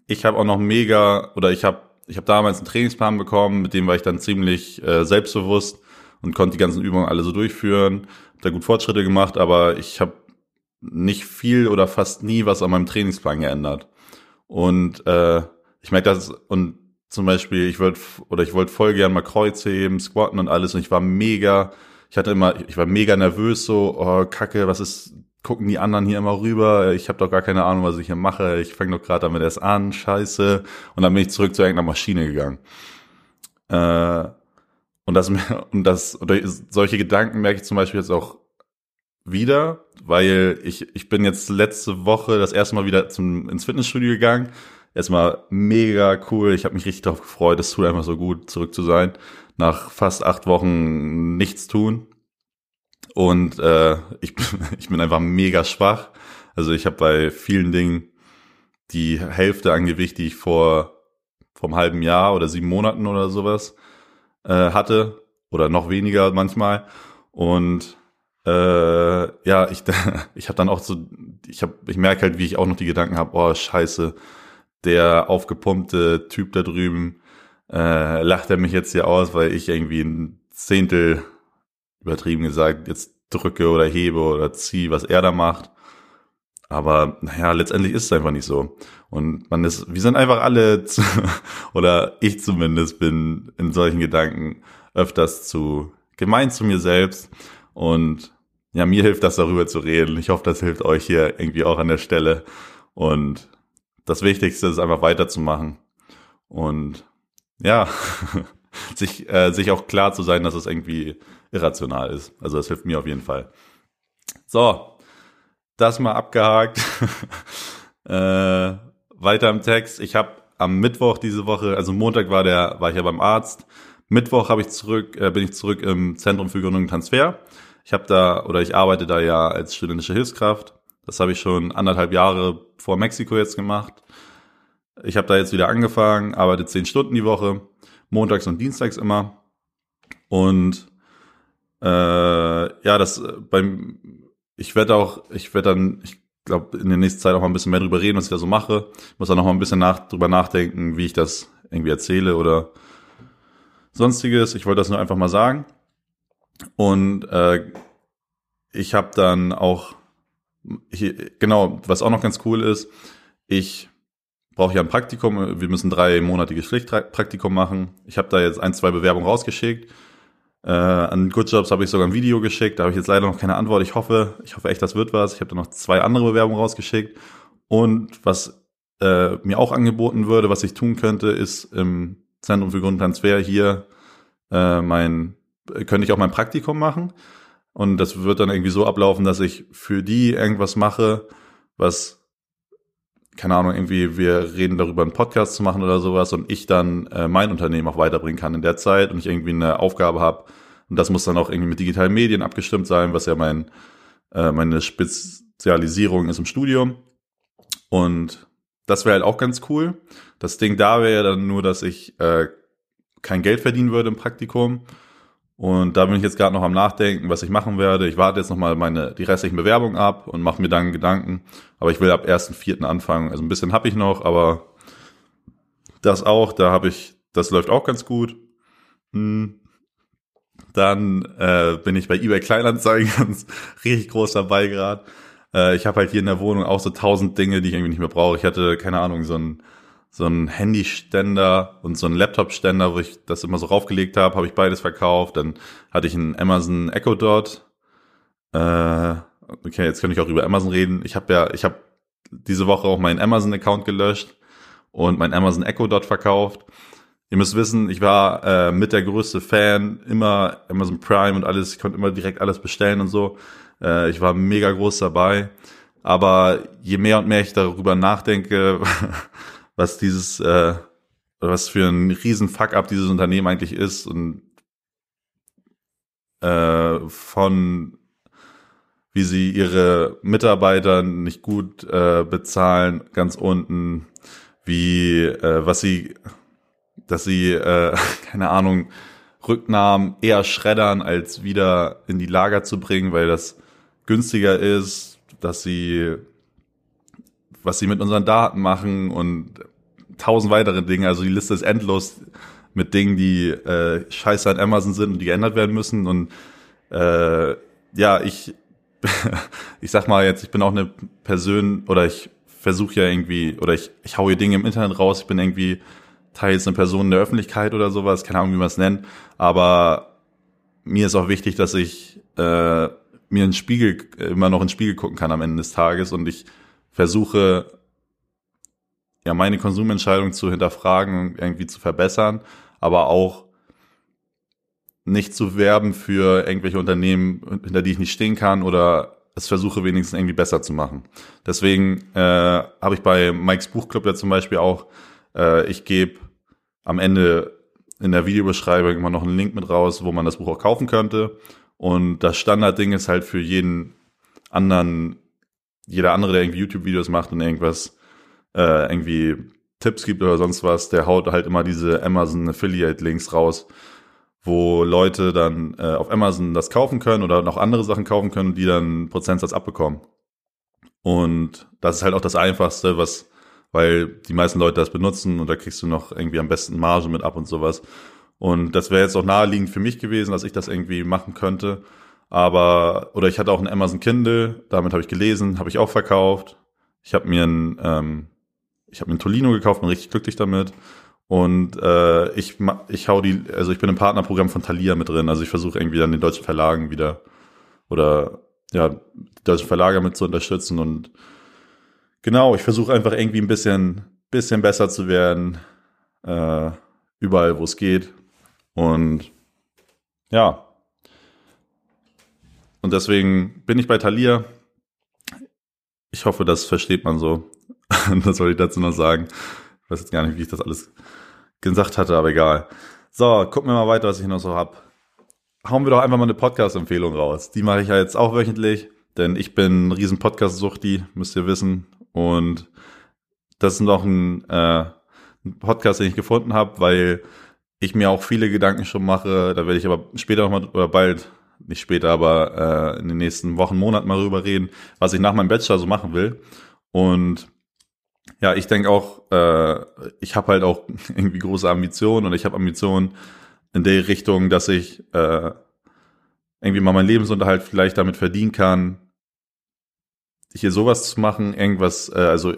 ich habe auch noch mega, oder ich habe ich habe damals einen Trainingsplan bekommen, mit dem war ich dann ziemlich äh, selbstbewusst und konnte die ganzen Übungen alle so durchführen, hab da gut Fortschritte gemacht, aber ich habe nicht viel oder fast nie was an meinem Trainingsplan geändert. Und äh, ich merke das und zum Beispiel, ich wollte oder ich wollte voll gern mal Kreuz heben, squatten und alles und ich war mega, ich hatte immer, ich war mega nervös, so, oh Kacke, was ist, gucken die anderen hier immer rüber, ich habe doch gar keine Ahnung, was ich hier mache, ich fange doch gerade damit erst an, scheiße. Und dann bin ich zurück zu irgendeiner Maschine gegangen. Äh, und das, (laughs) und das, solche Gedanken merke ich zum Beispiel jetzt auch wieder, weil ich, ich bin jetzt letzte Woche das erste Mal wieder zum, ins Fitnessstudio gegangen. Erstmal mega cool. Ich habe mich richtig darauf gefreut. Es tut einfach so gut, zurück zu sein. Nach fast acht Wochen nichts tun. Und äh, ich, (laughs) ich bin einfach mega schwach. Also ich habe bei vielen Dingen die Hälfte an Gewicht, die ich vor vom halben Jahr oder sieben Monaten oder sowas äh, hatte oder noch weniger manchmal. Und äh, ja, ich (laughs) ich habe dann auch so, ich habe, ich merke halt, wie ich auch noch die Gedanken habe, oh Scheiße, der aufgepumpte Typ da drüben äh, lacht er mich jetzt hier aus, weil ich irgendwie ein Zehntel übertrieben gesagt jetzt drücke oder hebe oder ziehe, was er da macht. Aber naja, letztendlich ist es einfach nicht so. Und man ist, wir sind einfach alle, zu, (laughs) oder ich zumindest bin in solchen Gedanken öfters zu gemein zu mir selbst. Und ja, mir hilft das darüber zu reden. Ich hoffe, das hilft euch hier irgendwie auch an der Stelle. Und das Wichtigste ist einfach weiterzumachen. Und ja, (laughs) sich, äh, sich auch klar zu sein, dass es irgendwie irrational ist. Also das hilft mir auf jeden Fall. So, das mal abgehakt. (laughs) äh, weiter im Text. Ich habe am Mittwoch diese Woche, also Montag war der, war ich ja beim Arzt. Mittwoch habe ich zurück, äh, bin ich zurück im Zentrum für Gründung und Transfer. Ich habe da oder ich arbeite da ja als studentische Hilfskraft. Das habe ich schon anderthalb Jahre vor Mexiko jetzt gemacht. Ich habe da jetzt wieder angefangen, arbeite zehn Stunden die Woche, montags und dienstags immer. Und äh, ja, das äh, beim ich werde auch, ich werde dann, ich glaube, in der nächsten Zeit auch mal ein bisschen mehr drüber reden, was ich da so mache. Ich muss dann noch mal ein bisschen nach, drüber nachdenken, wie ich das irgendwie erzähle oder sonstiges. Ich wollte das nur einfach mal sagen. Und äh, ich habe dann auch, hier, genau, was auch noch ganz cool ist, ich brauche ja ein Praktikum. Wir müssen drei monatige Pflichtpraktikum machen. Ich habe da jetzt ein, zwei Bewerbungen rausgeschickt äh, an Good Jobs habe ich sogar ein Video geschickt, da habe ich jetzt leider noch keine Antwort. Ich hoffe, ich hoffe echt, das wird was. Ich habe da noch zwei andere Bewerbungen rausgeschickt. Und was äh, mir auch angeboten würde, was ich tun könnte, ist im Zentrum für Grundtransfer hier äh, mein, könnte ich auch mein Praktikum machen. Und das wird dann irgendwie so ablaufen, dass ich für die irgendwas mache, was keine Ahnung, irgendwie wir reden darüber, einen Podcast zu machen oder sowas und ich dann äh, mein Unternehmen auch weiterbringen kann in der Zeit und ich irgendwie eine Aufgabe habe und das muss dann auch irgendwie mit digitalen Medien abgestimmt sein, was ja mein äh, meine Spezialisierung ist im Studium. Und das wäre halt auch ganz cool. Das Ding da wäre ja dann nur, dass ich äh, kein Geld verdienen würde im Praktikum und da bin ich jetzt gerade noch am Nachdenken, was ich machen werde. Ich warte jetzt nochmal meine, die restlichen Bewerbungen ab und mache mir dann Gedanken. Aber ich will ab 1.4. anfangen. Also ein bisschen habe ich noch, aber das auch, da habe ich, das läuft auch ganz gut. Hm. Dann äh, bin ich bei eBay Kleinanzeigen (laughs) ganz richtig groß dabei gerade. Äh, ich habe halt hier in der Wohnung auch so tausend Dinge, die ich irgendwie nicht mehr brauche. Ich hatte, keine Ahnung, so ein so ein Handyständer und so ein Laptopständer, wo ich das immer so raufgelegt habe, habe ich beides verkauft. Dann hatte ich einen Amazon Echo Dot. Äh, okay, jetzt kann ich auch über Amazon reden. Ich habe ja, ich habe diese Woche auch meinen Amazon-Account gelöscht und mein Amazon Echo Dot verkauft. Ihr müsst wissen, ich war äh, mit der größte Fan, immer Amazon Prime und alles, ich konnte immer direkt alles bestellen und so. Äh, ich war mega groß dabei. Aber je mehr und mehr ich darüber nachdenke, (laughs) was dieses, äh, was für ein riesen Fuck-up dieses Unternehmen eigentlich ist und äh, von wie sie ihre Mitarbeiter nicht gut äh, bezahlen, ganz unten, wie äh, was sie, dass sie, äh, (laughs) keine Ahnung, Rücknahmen eher schreddern, als wieder in die Lager zu bringen, weil das günstiger ist, dass sie was sie mit unseren Daten machen und tausend weitere Dinge. Also die Liste ist endlos mit Dingen, die äh, scheiße an Amazon sind und die geändert werden müssen. Und äh, ja, ich, (laughs) ich sag mal jetzt, ich bin auch eine Person oder ich versuche ja irgendwie, oder ich, ich hau hier Dinge im Internet raus, ich bin irgendwie teils eine Person der Öffentlichkeit oder sowas, keine Ahnung, wie man es nennt, aber mir ist auch wichtig, dass ich äh, mir einen Spiegel, immer noch in den Spiegel gucken kann am Ende des Tages und ich versuche ja meine Konsumentscheidung zu hinterfragen und irgendwie zu verbessern, aber auch nicht zu werben für irgendwelche Unternehmen, hinter die ich nicht stehen kann oder es versuche wenigstens irgendwie besser zu machen. Deswegen äh, habe ich bei Mikes Buchclub ja zum Beispiel auch, äh, ich gebe am Ende in der Videobeschreibung immer noch einen Link mit raus, wo man das Buch auch kaufen könnte. Und das Standardding ist halt für jeden anderen, jeder andere, der irgendwie YouTube-Videos macht und irgendwas, äh, irgendwie Tipps gibt oder sonst was, der haut halt immer diese Amazon Affiliate Links raus, wo Leute dann äh, auf Amazon das kaufen können oder noch andere Sachen kaufen können, die dann Prozentsatz abbekommen. Und das ist halt auch das Einfachste, was, weil die meisten Leute das benutzen und da kriegst du noch irgendwie am besten Marge mit ab und sowas. Und das wäre jetzt auch naheliegend für mich gewesen, dass ich das irgendwie machen könnte. Aber, oder ich hatte auch ein Amazon Kindle, damit habe ich gelesen, habe ich auch verkauft. Ich habe mir ein, ähm, ich habe mir ein Tolino gekauft, bin richtig glücklich damit. Und äh, ich, ich hau die, also ich bin im Partnerprogramm von Thalia mit drin. Also ich versuche irgendwie dann den deutschen Verlagen wieder oder ja, die deutschen Verlage mit zu unterstützen. Und genau, ich versuche einfach irgendwie ein bisschen, bisschen besser zu werden. Äh, überall, wo es geht. Und ja. Und deswegen bin ich bei Thalia. Ich hoffe, das versteht man so. (laughs) das soll ich dazu noch sagen. Ich weiß jetzt gar nicht, wie ich das alles gesagt hatte, aber egal. So, gucken wir mal weiter, was ich noch so hab. Hauen wir doch einfach mal eine Podcast-Empfehlung raus. Die mache ich ja jetzt auch wöchentlich, denn ich bin ein riesen Podcast-Suchti, müsst ihr wissen. Und das ist noch ein, äh, ein Podcast, den ich gefunden habe, weil ich mir auch viele Gedanken schon mache. Da werde ich aber später nochmal oder bald, nicht später, aber äh, in den nächsten Wochen, Monaten mal drüber reden, was ich nach meinem Bachelor so machen will. Und ja, ich denke auch, äh, ich habe halt auch (laughs) irgendwie große Ambitionen und ich habe Ambitionen in der Richtung, dass ich äh, irgendwie mal meinen Lebensunterhalt vielleicht damit verdienen kann, hier sowas zu machen, irgendwas, äh, also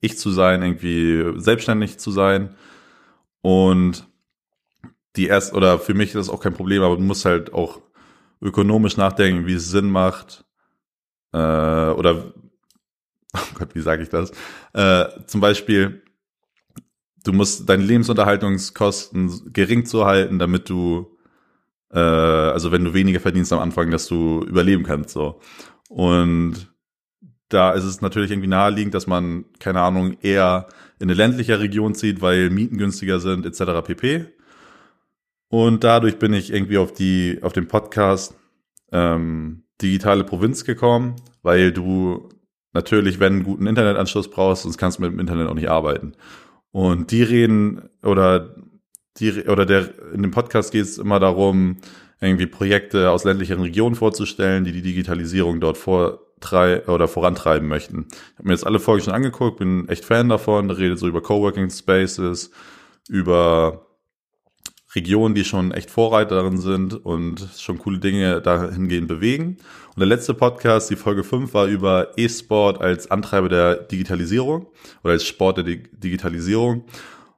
ich zu sein, irgendwie selbstständig zu sein und die erst oder für mich ist das auch kein Problem, aber du musst halt auch ökonomisch nachdenken, wie es Sinn macht äh, oder (laughs) oh Gott, wie sage ich das? Äh, zum Beispiel, du musst deine Lebensunterhaltungskosten gering zu halten, damit du, äh, also wenn du weniger verdienst am Anfang, dass du überleben kannst. So. Und da ist es natürlich irgendwie naheliegend, dass man, keine Ahnung, eher in eine ländliche Region zieht, weil Mieten günstiger sind, etc. pp. Und dadurch bin ich irgendwie auf die, auf den Podcast ähm, Digitale Provinz gekommen, weil du natürlich, wenn einen guten Internetanschluss brauchst, sonst kannst du mit dem Internet auch nicht arbeiten. Und die reden oder die oder der in dem Podcast geht es immer darum, irgendwie Projekte aus ländlichen Regionen vorzustellen, die die Digitalisierung dort vortreiben oder vorantreiben möchten. Ich habe mir jetzt alle Folgen schon angeguckt, bin echt Fan davon. Da redet so über Coworking Spaces, über Regionen, die schon echt Vorreiter sind und schon coole Dinge dahingehend bewegen. Und der letzte Podcast, die Folge 5, war über E-Sport als Antreiber der Digitalisierung oder als Sport der Digitalisierung.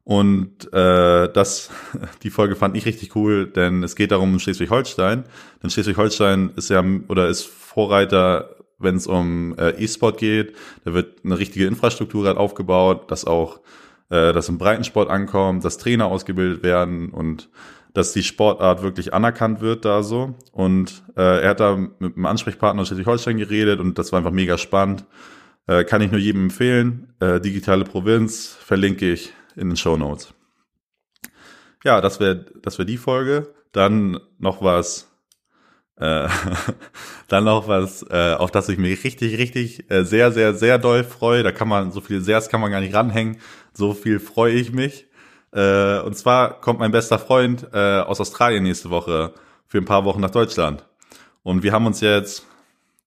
Und äh, das, (laughs) die Folge fand ich richtig cool, denn es geht darum Schleswig-Holstein. Denn Schleswig-Holstein ist ja oder ist Vorreiter, wenn es um äh, E-Sport geht. Da wird eine richtige Infrastruktur gerade aufgebaut, dass auch äh, dass im Breitensport ankommt, dass Trainer ausgebildet werden und dass die Sportart wirklich anerkannt wird da so. Und äh, er hat da mit einem Ansprechpartner aus Schleswig-Holstein geredet und das war einfach mega spannend. Äh, kann ich nur jedem empfehlen. Äh, Digitale Provinz verlinke ich in den Show Notes. Ja, das wäre das wäre die Folge. Dann noch was äh, (laughs) dann noch was, äh, auf das ich mich richtig, richtig äh, sehr, sehr, sehr doll freue. Da kann man, so viel sehr, kann man gar nicht ranhängen. So viel freue ich mich. Und zwar kommt mein bester Freund aus Australien nächste Woche für ein paar Wochen nach Deutschland. Und wir haben uns jetzt,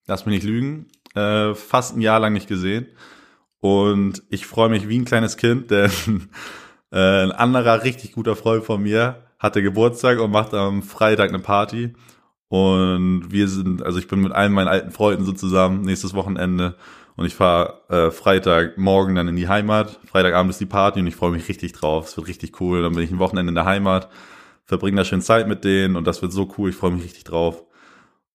lass mich nicht lügen, fast ein Jahr lang nicht gesehen. Und ich freue mich wie ein kleines Kind, (laughs) denn ein anderer richtig guter Freund von mir hatte Geburtstag und macht am Freitag eine Party. Und wir sind, also ich bin mit allen meinen alten Freunden so zusammen nächstes Wochenende und ich fahre äh, Freitagmorgen dann in die Heimat. Freitagabend ist die Party und ich freue mich richtig drauf. Es wird richtig cool. Dann bin ich ein Wochenende in der Heimat, verbringe da schön Zeit mit denen und das wird so cool. Ich freue mich richtig drauf.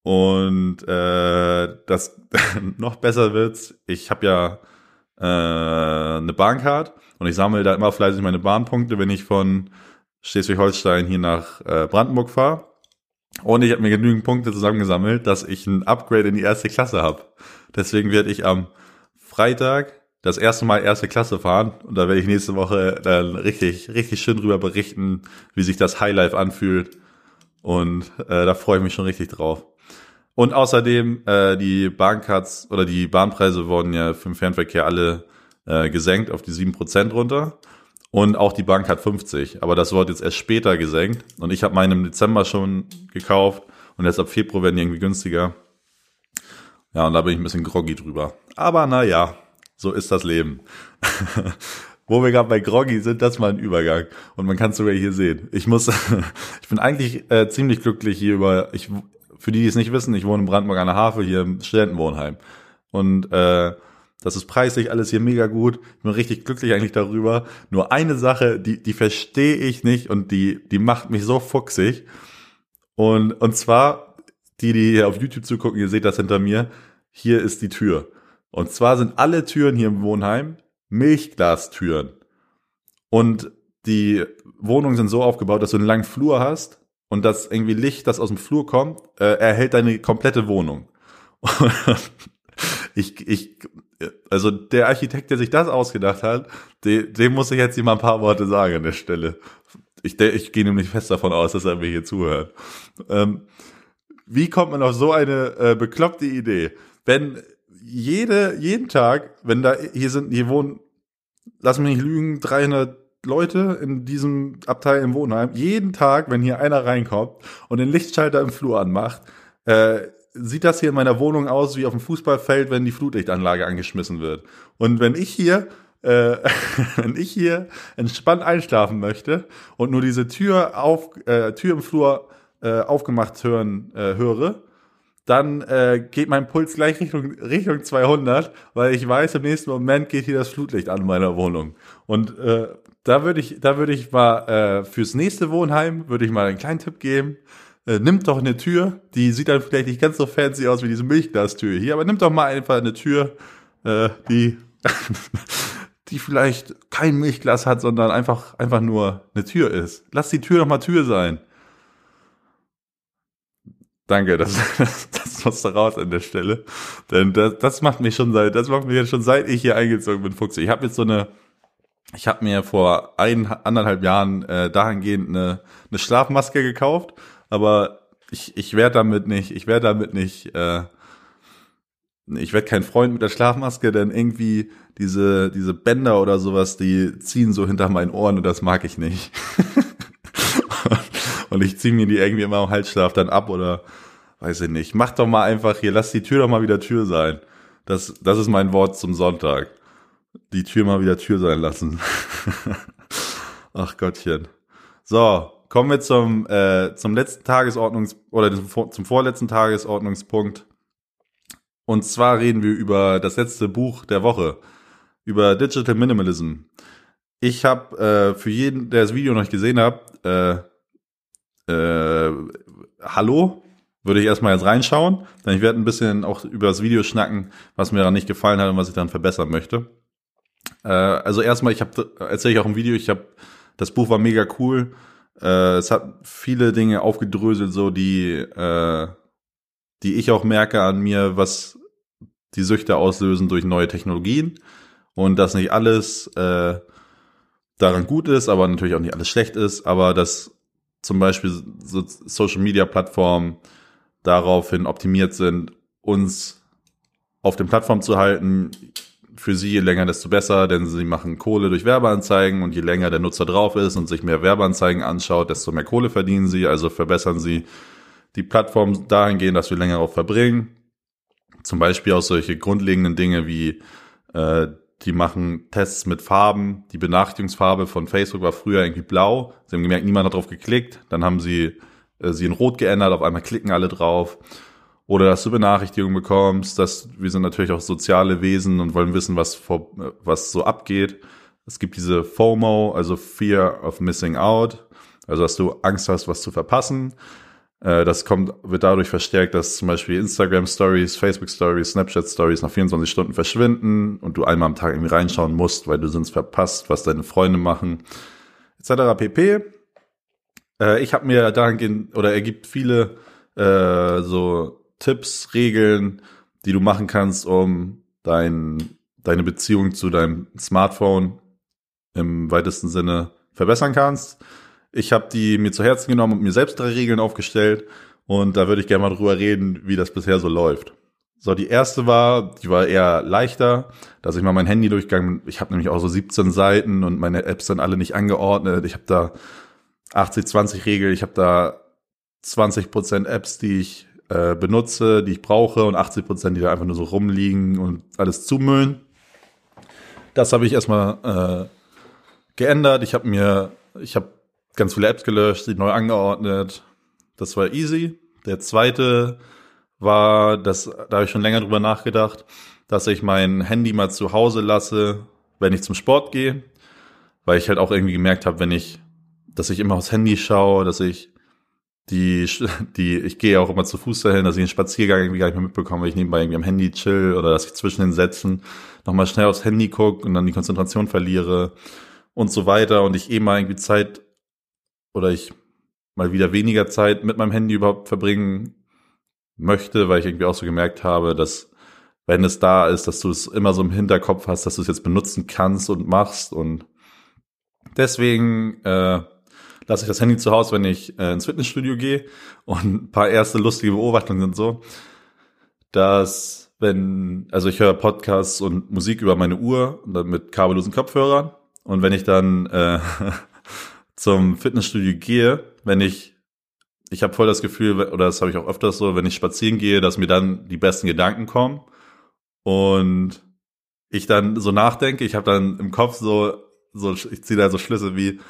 Und äh, das (laughs) noch besser wird's. Ich habe ja äh, eine Bahncard und ich sammle da immer fleißig meine Bahnpunkte, wenn ich von Schleswig-Holstein hier nach äh, Brandenburg fahre. Und ich habe mir genügend Punkte zusammengesammelt, dass ich ein Upgrade in die erste Klasse habe. Deswegen werde ich am Freitag das erste Mal erste Klasse fahren und da werde ich nächste Woche dann richtig, richtig schön drüber berichten, wie sich das Highlife anfühlt. Und äh, da freue ich mich schon richtig drauf. Und außerdem, äh, die Bahncards oder die Bahnpreise wurden ja für den Fernverkehr alle äh, gesenkt auf die 7% runter. Und auch die Bank hat 50, aber das wurde jetzt erst später gesenkt. Und ich habe meine im Dezember schon gekauft und jetzt ab Februar werden die irgendwie günstiger. Ja, und da bin ich ein bisschen groggy drüber. Aber naja, so ist das Leben. (laughs) Wo wir gerade bei Groggy sind, das mal ein Übergang. Und man kann es sogar hier sehen. Ich muss, (laughs) ich bin eigentlich äh, ziemlich glücklich hier über, ich, für die, die es nicht wissen, ich wohne in Brandenburg an der Havel, hier im Studentenwohnheim. Und äh, das ist preislich alles hier mega gut. Ich bin richtig glücklich eigentlich darüber. Nur eine Sache, die, die verstehe ich nicht und die, die macht mich so fuchsig. Und, und zwar, die, die hier auf YouTube zugucken, ihr seht das hinter mir. Hier ist die Tür. Und zwar sind alle Türen hier im Wohnheim Milchglastüren. Und die Wohnungen sind so aufgebaut, dass du einen langen Flur hast und das irgendwie Licht, das aus dem Flur kommt, äh, erhält deine komplette Wohnung. (laughs) ich, ich, also der Architekt, der sich das ausgedacht hat, dem, dem muss ich jetzt hier mal ein paar Worte sagen an der Stelle. Ich, ich gehe nämlich fest davon aus, dass er mir hier zuhört. Ähm, wie kommt man auf so eine äh, bekloppte Idee? Wenn jede, jeden Tag, wenn da, hier sind, hier wohnen, lass mich nicht lügen, 300 Leute in diesem Abteil im Wohnheim, jeden Tag, wenn hier einer reinkommt und den Lichtschalter im Flur anmacht, äh, sieht das hier in meiner Wohnung aus wie auf dem Fußballfeld, wenn die Flutlichtanlage angeschmissen wird. Und wenn ich hier äh, (laughs) wenn ich hier entspannt einschlafen möchte und nur diese Tür auf äh, Tür im Flur äh, aufgemacht hören äh, höre, dann äh, geht mein Puls gleich Richtung Richtung 200, weil ich weiß, im nächsten Moment geht hier das Flutlicht an in meiner Wohnung. Und äh, da würde ich, da würde ich mal äh, fürs nächste Wohnheim würde ich mal einen kleinen Tipp geben äh, nimmt doch eine Tür, die sieht dann vielleicht nicht ganz so fancy aus wie diese Milchglastür hier, aber nimmt doch mal einfach eine Tür, äh, die, (laughs) die vielleicht kein Milchglas hat, sondern einfach, einfach nur eine Tür ist. Lass die Tür doch mal Tür sein. Danke, das, (laughs) das, das musste raus an der Stelle. Denn das, das macht mich schon seit, das macht mich jetzt schon seit ich hier eingezogen bin, Fuchs. Ich habe jetzt so eine, ich habe mir vor ein, anderthalb Jahren äh, dahingehend eine, eine Schlafmaske gekauft aber ich, ich werde damit nicht, ich werde damit nicht, äh, ich werde kein Freund mit der Schlafmaske, denn irgendwie diese, diese Bänder oder sowas, die ziehen so hinter meinen Ohren und das mag ich nicht. (laughs) und ich ziehe mir die irgendwie immer im Halsschlaf dann ab oder weiß ich nicht. Mach doch mal einfach hier, lass die Tür doch mal wieder Tür sein. Das, das ist mein Wort zum Sonntag. Die Tür mal wieder Tür sein lassen. (laughs) Ach Gottchen. So, Kommen wir zum, äh, zum letzten Tagesordnungs- oder zum, zum vorletzten Tagesordnungspunkt. Und zwar reden wir über das letzte Buch der Woche, über Digital Minimalism. Ich habe äh, für jeden, der das Video noch nicht gesehen hat, äh, äh, hallo, würde ich erstmal jetzt reinschauen. Denn ich werde ein bisschen auch über das Video schnacken, was mir daran nicht gefallen hat und was ich dann verbessern möchte. Äh, also erstmal, ich habe, erzähle ich auch im Video, ich habe, das Buch war mega cool. Äh, es hat viele Dinge aufgedröselt, so die, äh, die ich auch merke an mir, was die Süchte auslösen durch neue Technologien. Und dass nicht alles äh, daran gut ist, aber natürlich auch nicht alles schlecht ist, aber dass zum Beispiel so Social Media Plattformen daraufhin optimiert sind, uns auf den Plattformen zu halten, für sie je länger, desto besser, denn sie machen Kohle durch Werbeanzeigen und je länger der Nutzer drauf ist und sich mehr Werbeanzeigen anschaut, desto mehr Kohle verdienen sie, also verbessern sie die Plattform dahingehend, dass wir länger darauf verbringen. Zum Beispiel auch solche grundlegenden Dinge wie äh, die machen Tests mit Farben. Die Benachrichtigungsfarbe von Facebook war früher irgendwie blau. Sie haben gemerkt, niemand hat drauf geklickt. Dann haben sie äh, sie in rot geändert. Auf einmal klicken alle drauf oder dass du Benachrichtigungen bekommst, dass wir sind natürlich auch soziale Wesen und wollen wissen, was vor, was so abgeht. Es gibt diese FOMO, also Fear of Missing Out, also dass du Angst hast, was zu verpassen. Äh, das kommt, wird dadurch verstärkt, dass zum Beispiel Instagram Stories, Facebook Stories, Snapchat Stories nach 24 Stunden verschwinden und du einmal am Tag irgendwie reinschauen musst, weil du sonst verpasst, was deine Freunde machen, etc. pp. Äh, ich habe mir dahingehend, oder er gibt viele äh, so Tipps, Regeln, die du machen kannst, um dein, deine Beziehung zu deinem Smartphone im weitesten Sinne verbessern kannst. Ich habe die mir zu Herzen genommen und mir selbst drei Regeln aufgestellt und da würde ich gerne mal drüber reden, wie das bisher so läuft. So, die erste war, die war eher leichter, dass ich mal mein Handy durchgegangen Ich habe nämlich auch so 17 Seiten und meine Apps sind alle nicht angeordnet. Ich habe da 80-20-Regel, ich habe da 20% Apps, die ich äh, benutze, die ich brauche und 80%, die da einfach nur so rumliegen und alles zumüllen. Das habe ich erstmal äh, geändert. Ich habe mir, ich habe ganz viele Apps gelöscht, die neu angeordnet. Das war easy. Der zweite war, das, da habe ich schon länger drüber nachgedacht, dass ich mein Handy mal zu Hause lasse, wenn ich zum Sport gehe, weil ich halt auch irgendwie gemerkt habe, wenn ich, dass ich immer aufs Handy schaue, dass ich die, die, ich gehe auch immer zu Fuß dahin, dass ich den Spaziergang irgendwie gar nicht mehr mitbekomme, weil ich nebenbei irgendwie am Handy chill oder dass ich zwischen den Sätzen nochmal schnell aufs Handy gucke und dann die Konzentration verliere und so weiter und ich eh mal irgendwie Zeit oder ich mal wieder weniger Zeit mit meinem Handy überhaupt verbringen möchte, weil ich irgendwie auch so gemerkt habe, dass wenn es da ist, dass du es immer so im Hinterkopf hast, dass du es jetzt benutzen kannst und machst und deswegen äh, lasse ich das Handy zu Hause, wenn ich äh, ins Fitnessstudio gehe und ein paar erste lustige Beobachtungen sind so, dass wenn, also ich höre Podcasts und Musik über meine Uhr und dann mit kabellosen Kopfhörern und wenn ich dann äh, (laughs) zum Fitnessstudio gehe, wenn ich ich habe voll das Gefühl, oder das habe ich auch öfters so, wenn ich spazieren gehe, dass mir dann die besten Gedanken kommen und ich dann so nachdenke, ich habe dann im Kopf so, so ich ziehe da so Schlüsse wie,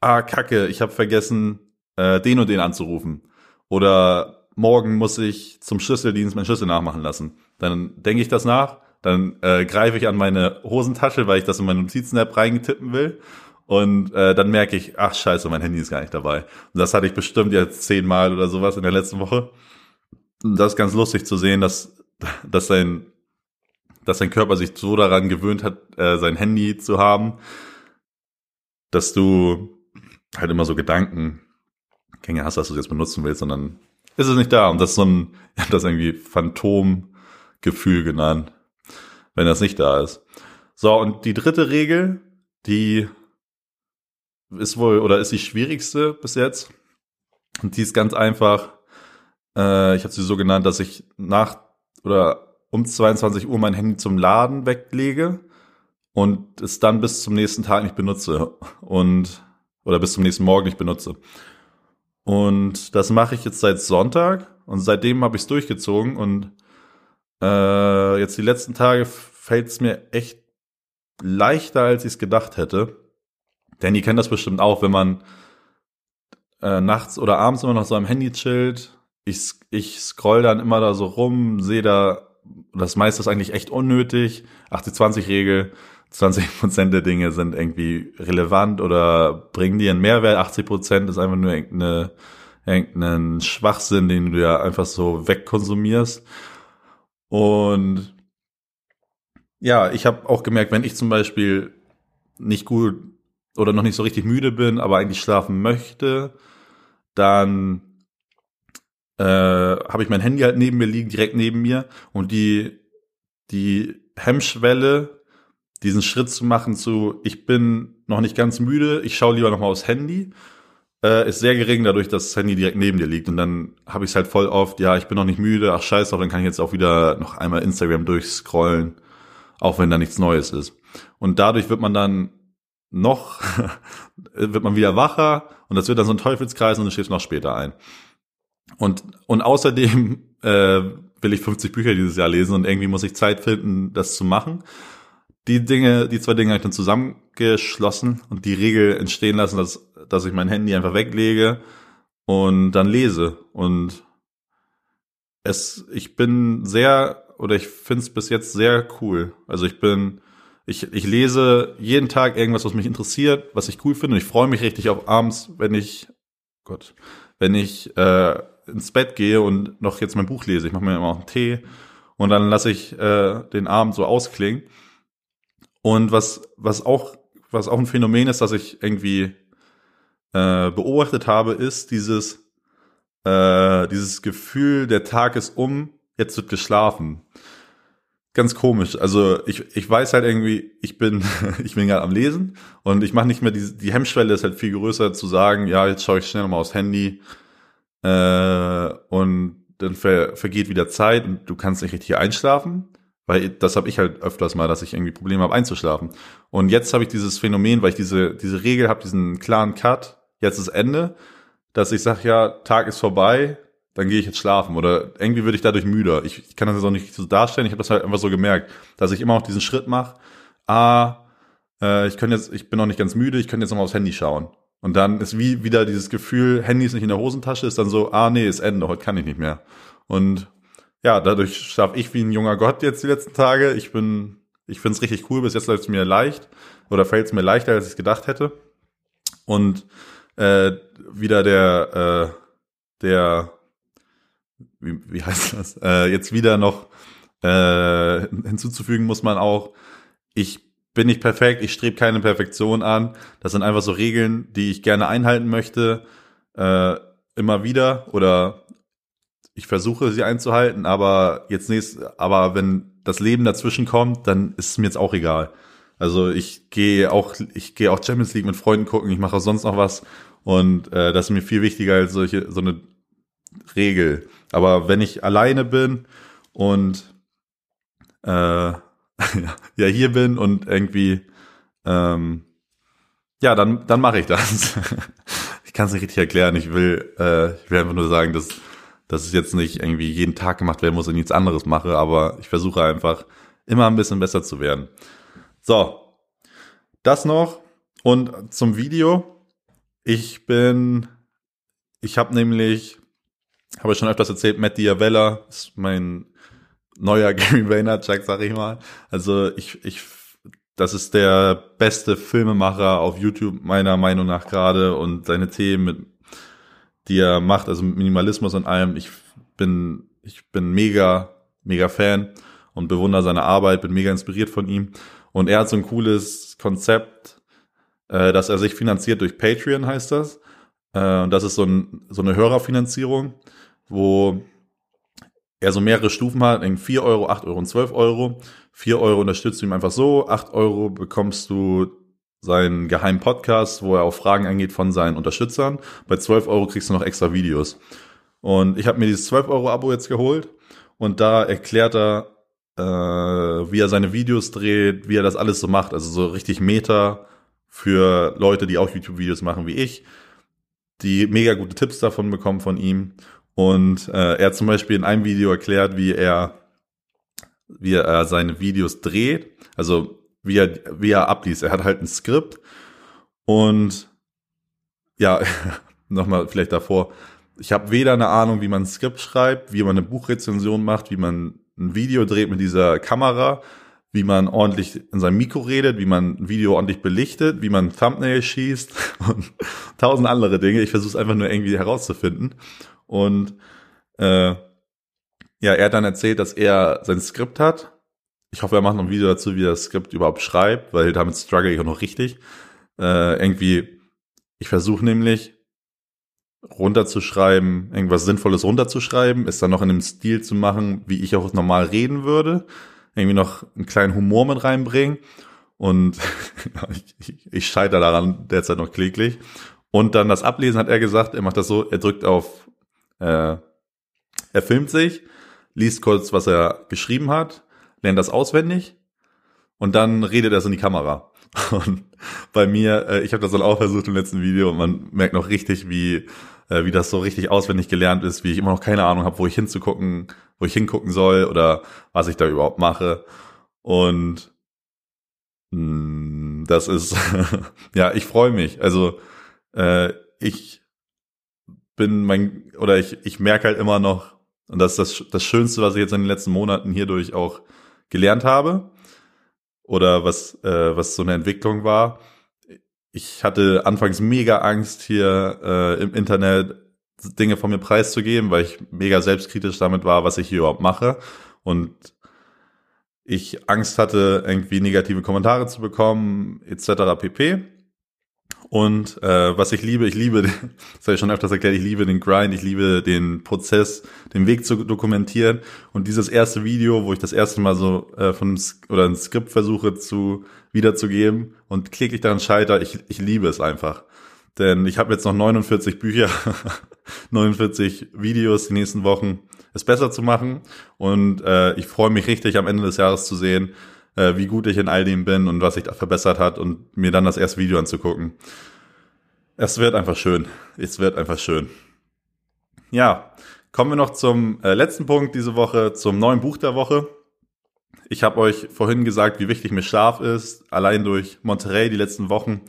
ah, kacke, ich habe vergessen, äh, den und den anzurufen. Oder morgen muss ich zum Schlüsseldienst meinen Schlüssel nachmachen lassen. Dann denke ich das nach, dann äh, greife ich an meine Hosentasche, weil ich das in meine Notizen-App reingetippen will und äh, dann merke ich, ach scheiße, mein Handy ist gar nicht dabei. Und das hatte ich bestimmt jetzt zehnmal oder sowas in der letzten Woche. Und das ist ganz lustig zu sehen, dass, dass sein, dass sein Körper sich so daran gewöhnt hat, äh, sein Handy zu haben, dass du halt immer so Gedankengänge hast, dass du es jetzt benutzen willst, sondern ist es nicht da. Und das ist so ein, (laughs) ich habe das irgendwie Phantomgefühl genannt, wenn das nicht da ist. So, und die dritte Regel, die ist wohl oder ist die schwierigste bis jetzt. Und die ist ganz einfach. Äh, ich habe sie so genannt, dass ich nach oder um 22 Uhr mein Handy zum Laden weglege und es dann bis zum nächsten Tag nicht benutze und oder bis zum nächsten Morgen nicht benutze. Und das mache ich jetzt seit Sonntag und seitdem habe ich es durchgezogen und äh, jetzt die letzten Tage fällt es mir echt leichter, als ich es gedacht hätte. Denn ihr kennt das bestimmt auch, wenn man äh, nachts oder abends immer noch so am Handy chillt. Ich, ich scroll dann immer da so rum, sehe da, das meiste ist eigentlich echt unnötig. 80-20-Regel, 20% der Dinge sind irgendwie relevant oder bringen dir einen Mehrwert. 80% ist einfach nur irgendeine, irgendeinen Schwachsinn, den du ja einfach so wegkonsumierst. Und ja, ich habe auch gemerkt, wenn ich zum Beispiel nicht gut oder noch nicht so richtig müde bin, aber eigentlich schlafen möchte, dann äh, habe ich mein Handy halt neben mir liegen, direkt neben mir und die die Hemmschwelle, diesen Schritt zu machen zu, ich bin noch nicht ganz müde, ich schaue lieber noch mal aufs Handy, äh, ist sehr gering dadurch, dass das Handy direkt neben dir liegt und dann habe ich es halt voll oft, ja, ich bin noch nicht müde, ach scheiß drauf, dann kann ich jetzt auch wieder noch einmal Instagram durchscrollen, auch wenn da nichts Neues ist. Und dadurch wird man dann noch (laughs) wird man wieder wacher und das wird dann so ein Teufelskreis und du schläfst noch später ein. Und, und außerdem äh, will ich 50 Bücher dieses Jahr lesen und irgendwie muss ich Zeit finden, das zu machen. Die Dinge, die zwei Dinge habe ich dann zusammengeschlossen und die Regel entstehen lassen, dass, dass ich mein Handy einfach weglege und dann lese. Und es, ich bin sehr, oder ich finde es bis jetzt sehr cool. Also ich bin ich, ich lese jeden Tag irgendwas, was mich interessiert, was ich cool finde. Und ich freue mich richtig auf abends, wenn ich, Gott, wenn ich äh, ins Bett gehe und noch jetzt mein Buch lese. Ich mache mir immer auch einen Tee und dann lasse ich äh, den Abend so ausklingen. Und was, was auch, was auch ein Phänomen ist, dass ich irgendwie äh, beobachtet habe, ist dieses, äh, dieses Gefühl, der Tag ist um, jetzt wird geschlafen. Ganz komisch. Also ich, ich weiß halt irgendwie, ich bin, (laughs) ich bin gerade am Lesen und ich mache nicht mehr die, die Hemmschwelle ist halt viel größer zu sagen, ja, jetzt schaue ich schnell nochmal aufs Handy äh, und dann ver, vergeht wieder Zeit und du kannst nicht richtig einschlafen. Weil das habe ich halt öfters mal, dass ich irgendwie Probleme habe einzuschlafen. Und jetzt habe ich dieses Phänomen, weil ich diese, diese Regel habe, diesen klaren Cut, jetzt ist Ende, dass ich sage, ja, Tag ist vorbei, dann gehe ich jetzt schlafen. Oder irgendwie würde ich dadurch müder. Ich, ich kann das jetzt auch nicht so darstellen, ich habe das halt einfach so gemerkt, dass ich immer noch diesen Schritt mache, ah, äh, ich kann jetzt, ich bin noch nicht ganz müde, ich könnte jetzt nochmal aufs Handy schauen. Und dann ist wie wieder dieses Gefühl, Handy ist nicht in der Hosentasche, ist dann so, ah nee, ist Ende, heute kann ich nicht mehr. Und ja, dadurch schlafe ich wie ein junger Gott jetzt die letzten Tage. Ich bin, ich finde es richtig cool. Bis jetzt läuft es mir leicht oder fällt es mir leichter, als ich gedacht hätte. Und äh, wieder der, äh, der, wie, wie heißt das? Äh, jetzt wieder noch äh, hinzuzufügen muss man auch, ich bin nicht perfekt, ich strebe keine Perfektion an. Das sind einfach so Regeln, die ich gerne einhalten möchte, äh, immer wieder oder ich versuche sie einzuhalten, aber jetzt nächst, aber wenn das Leben dazwischen kommt, dann ist es mir jetzt auch egal. Also ich gehe auch, ich gehe auch Champions League mit Freunden gucken, ich mache auch sonst noch was und äh, das ist mir viel wichtiger als solche so eine Regel. Aber wenn ich alleine bin und äh, (laughs) ja hier bin und irgendwie ähm, ja dann dann mache ich das. (laughs) ich kann es nicht richtig erklären. Ich will äh, ich will einfach nur sagen, dass dass es jetzt nicht irgendwie jeden Tag gemacht werden muss und nichts anderes mache, aber ich versuche einfach immer ein bisschen besser zu werden. So, das noch und zum Video. Ich bin, ich habe nämlich, habe ich schon öfters erzählt, Matt Diavella ist mein neuer (laughs) Gary Vaynerchuk, sag ich mal. Also ich, ich, das ist der beste Filmemacher auf YouTube meiner Meinung nach gerade und seine Themen mit die er macht, also Minimalismus und allem. Ich bin, ich bin mega, mega Fan und bewundere seine Arbeit, bin mega inspiriert von ihm. Und er hat so ein cooles Konzept, äh, dass er sich finanziert durch Patreon, heißt das. Äh, und das ist so, ein, so eine Hörerfinanzierung, wo er so mehrere Stufen hat, 4 Euro, 8 Euro und 12 Euro. 4 Euro unterstützt du ihm einfach so, 8 Euro bekommst du seinen geheimen Podcast, wo er auf Fragen eingeht von seinen Unterstützern. Bei 12 Euro kriegst du noch extra Videos. Und ich habe mir dieses 12 Euro Abo jetzt geholt und da erklärt er, äh, wie er seine Videos dreht, wie er das alles so macht. Also so richtig Meta für Leute, die auch YouTube-Videos machen wie ich, die mega gute Tipps davon bekommen von ihm. Und äh, er hat zum Beispiel in einem Video erklärt, wie er, wie er seine Videos dreht. Also wie er, wie er abliest. Er hat halt ein Skript und ja, (laughs) nochmal vielleicht davor. Ich habe weder eine Ahnung, wie man ein Skript schreibt, wie man eine Buchrezension macht, wie man ein Video dreht mit dieser Kamera, wie man ordentlich in seinem Mikro redet, wie man ein Video ordentlich belichtet, wie man Thumbnail schießt (laughs) und tausend andere Dinge. Ich versuche es einfach nur irgendwie herauszufinden. Und äh, ja, er hat dann erzählt, dass er sein Skript hat ich hoffe, er macht noch ein Video dazu, wie er das Skript überhaupt schreibt, weil damit struggle ich auch noch richtig. Äh, irgendwie, ich versuche nämlich runterzuschreiben, irgendwas Sinnvolles runterzuschreiben, es dann noch in einem Stil zu machen, wie ich auch normal reden würde, irgendwie noch einen kleinen Humor mit reinbringen und (laughs) ich, ich, ich scheitere daran derzeit noch kläglich. Und dann das Ablesen hat er gesagt, er macht das so, er drückt auf, äh, er filmt sich, liest kurz, was er geschrieben hat, lernt das auswendig und dann redet es in die Kamera. (laughs) Und bei mir, äh, ich habe das dann auch versucht im letzten Video und man merkt noch richtig, wie äh, wie das so richtig auswendig gelernt ist, wie ich immer noch keine Ahnung habe, wo ich hinzugucken, wo ich hingucken soll oder was ich da überhaupt mache. Und mh, hm, das ist, (laughs) ja, ich freue mich. Also äh, ich bin mein, oder ich, ich merke halt immer noch, und das ist das, das Schönste, was ich jetzt in den letzten Monaten hierdurch auch gelernt habe oder was, äh, was so eine Entwicklung war. Ich hatte anfangs mega Angst, hier äh, im Internet Dinge von mir preiszugeben, weil ich mega selbstkritisch damit war, was ich hier überhaupt mache. Und ich Angst hatte, irgendwie negative Kommentare zu bekommen, etc. pp. Und äh, was ich liebe, ich liebe, (laughs) das habe ich schon öfters erklärt, ich liebe den Grind, ich liebe den Prozess, den Weg zu dokumentieren. Und dieses erste Video, wo ich das erste Mal so äh, von oder ein Skript versuche zu wiederzugeben und kläglich daran scheiter, ich, ich liebe es einfach. Denn ich habe jetzt noch 49 Bücher, (laughs) 49 Videos die nächsten Wochen, es besser zu machen. Und äh, ich freue mich richtig am Ende des Jahres zu sehen, äh, wie gut ich in all dem bin und was sich da verbessert hat und mir dann das erste Video anzugucken. Es wird einfach schön. Es wird einfach schön. Ja, kommen wir noch zum äh, letzten Punkt diese Woche, zum neuen Buch der Woche. Ich habe euch vorhin gesagt, wie wichtig mir Schlaf ist, allein durch Monterey die letzten Wochen,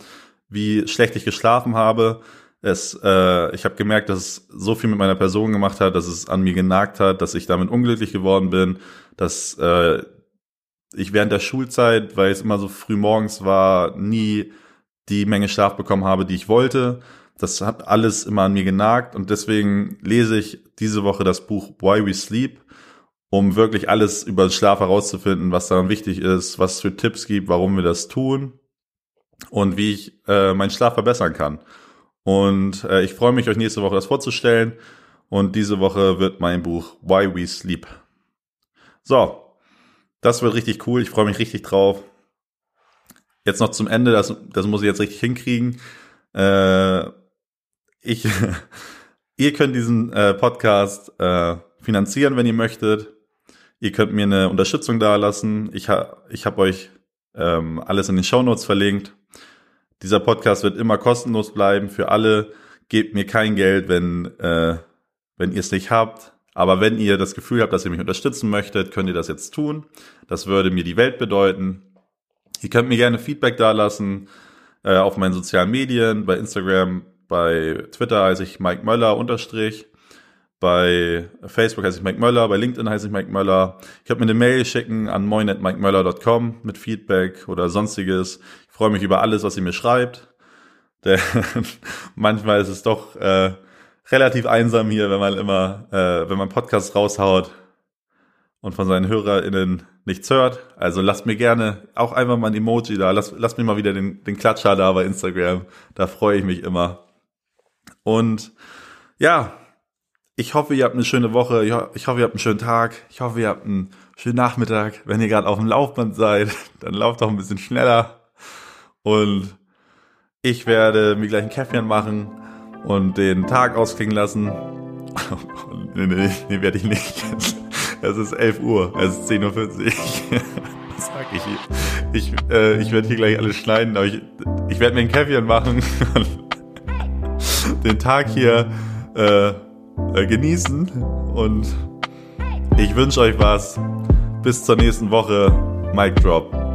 wie schlecht ich geschlafen habe. Es, äh, ich habe gemerkt, dass es so viel mit meiner Person gemacht hat, dass es an mir genagt hat, dass ich damit unglücklich geworden bin, dass äh, ich während der Schulzeit, weil es immer so früh morgens war, nie die Menge Schlaf bekommen habe, die ich wollte. Das hat alles immer an mir genagt und deswegen lese ich diese Woche das Buch Why We Sleep, um wirklich alles über den Schlaf herauszufinden, was daran wichtig ist, was es für Tipps gibt, warum wir das tun und wie ich äh, meinen Schlaf verbessern kann. Und äh, ich freue mich, euch nächste Woche das vorzustellen. Und diese Woche wird mein Buch Why We Sleep. So, das wird richtig cool. Ich freue mich richtig drauf. Jetzt noch zum Ende, das, das muss ich jetzt richtig hinkriegen. Äh, ich, (laughs) ihr könnt diesen äh, Podcast äh, finanzieren, wenn ihr möchtet. Ihr könnt mir eine Unterstützung dalassen. Ich, ha, ich habe euch ähm, alles in den Show Notes verlinkt. Dieser Podcast wird immer kostenlos bleiben für alle. Gebt mir kein Geld, wenn, äh, wenn ihr es nicht habt. Aber wenn ihr das Gefühl habt, dass ihr mich unterstützen möchtet, könnt ihr das jetzt tun. Das würde mir die Welt bedeuten. Ihr könnt mir gerne Feedback dalassen äh, auf meinen sozialen Medien, bei Instagram, bei Twitter heiße ich Mike Möller unterstrich. Bei Facebook heiße ich Mike Möller, bei LinkedIn heiße ich Mike Möller. Ich könnt mir eine Mail schicken an moin.mikemöller.com mit Feedback oder sonstiges. Ich freue mich über alles, was ihr mir schreibt. (laughs) Denn manchmal ist es doch äh, relativ einsam hier, wenn man immer, äh, wenn man Podcasts raushaut und von seinen HörerInnen nichts hört. Also lasst mir gerne auch einfach mal ein Emoji da. Lasst, lasst mir mal wieder den, den Klatscher da bei Instagram. Da freue ich mich immer. Und ja, ich hoffe, ihr habt eine schöne Woche. Ich hoffe, ihr habt einen schönen Tag. Ich hoffe, ihr habt einen schönen Nachmittag. Wenn ihr gerade auf dem Laufband seid, (laughs) dann lauft doch ein bisschen schneller. Und ich werde mir gleich ein Käffchen machen und den Tag ausklingen lassen. (laughs) nee, nee, nee, werde ich nicht. Es ist 11 Uhr, es ist 10.40 Uhr. (laughs) Was sag ich hier? Ich, äh, ich werde hier gleich alles schneiden, aber ich, ich werde mir ein Käffchen machen und (laughs) den Tag hier äh, äh, genießen und ich wünsche euch was. Bis zur nächsten Woche. Mic Drop.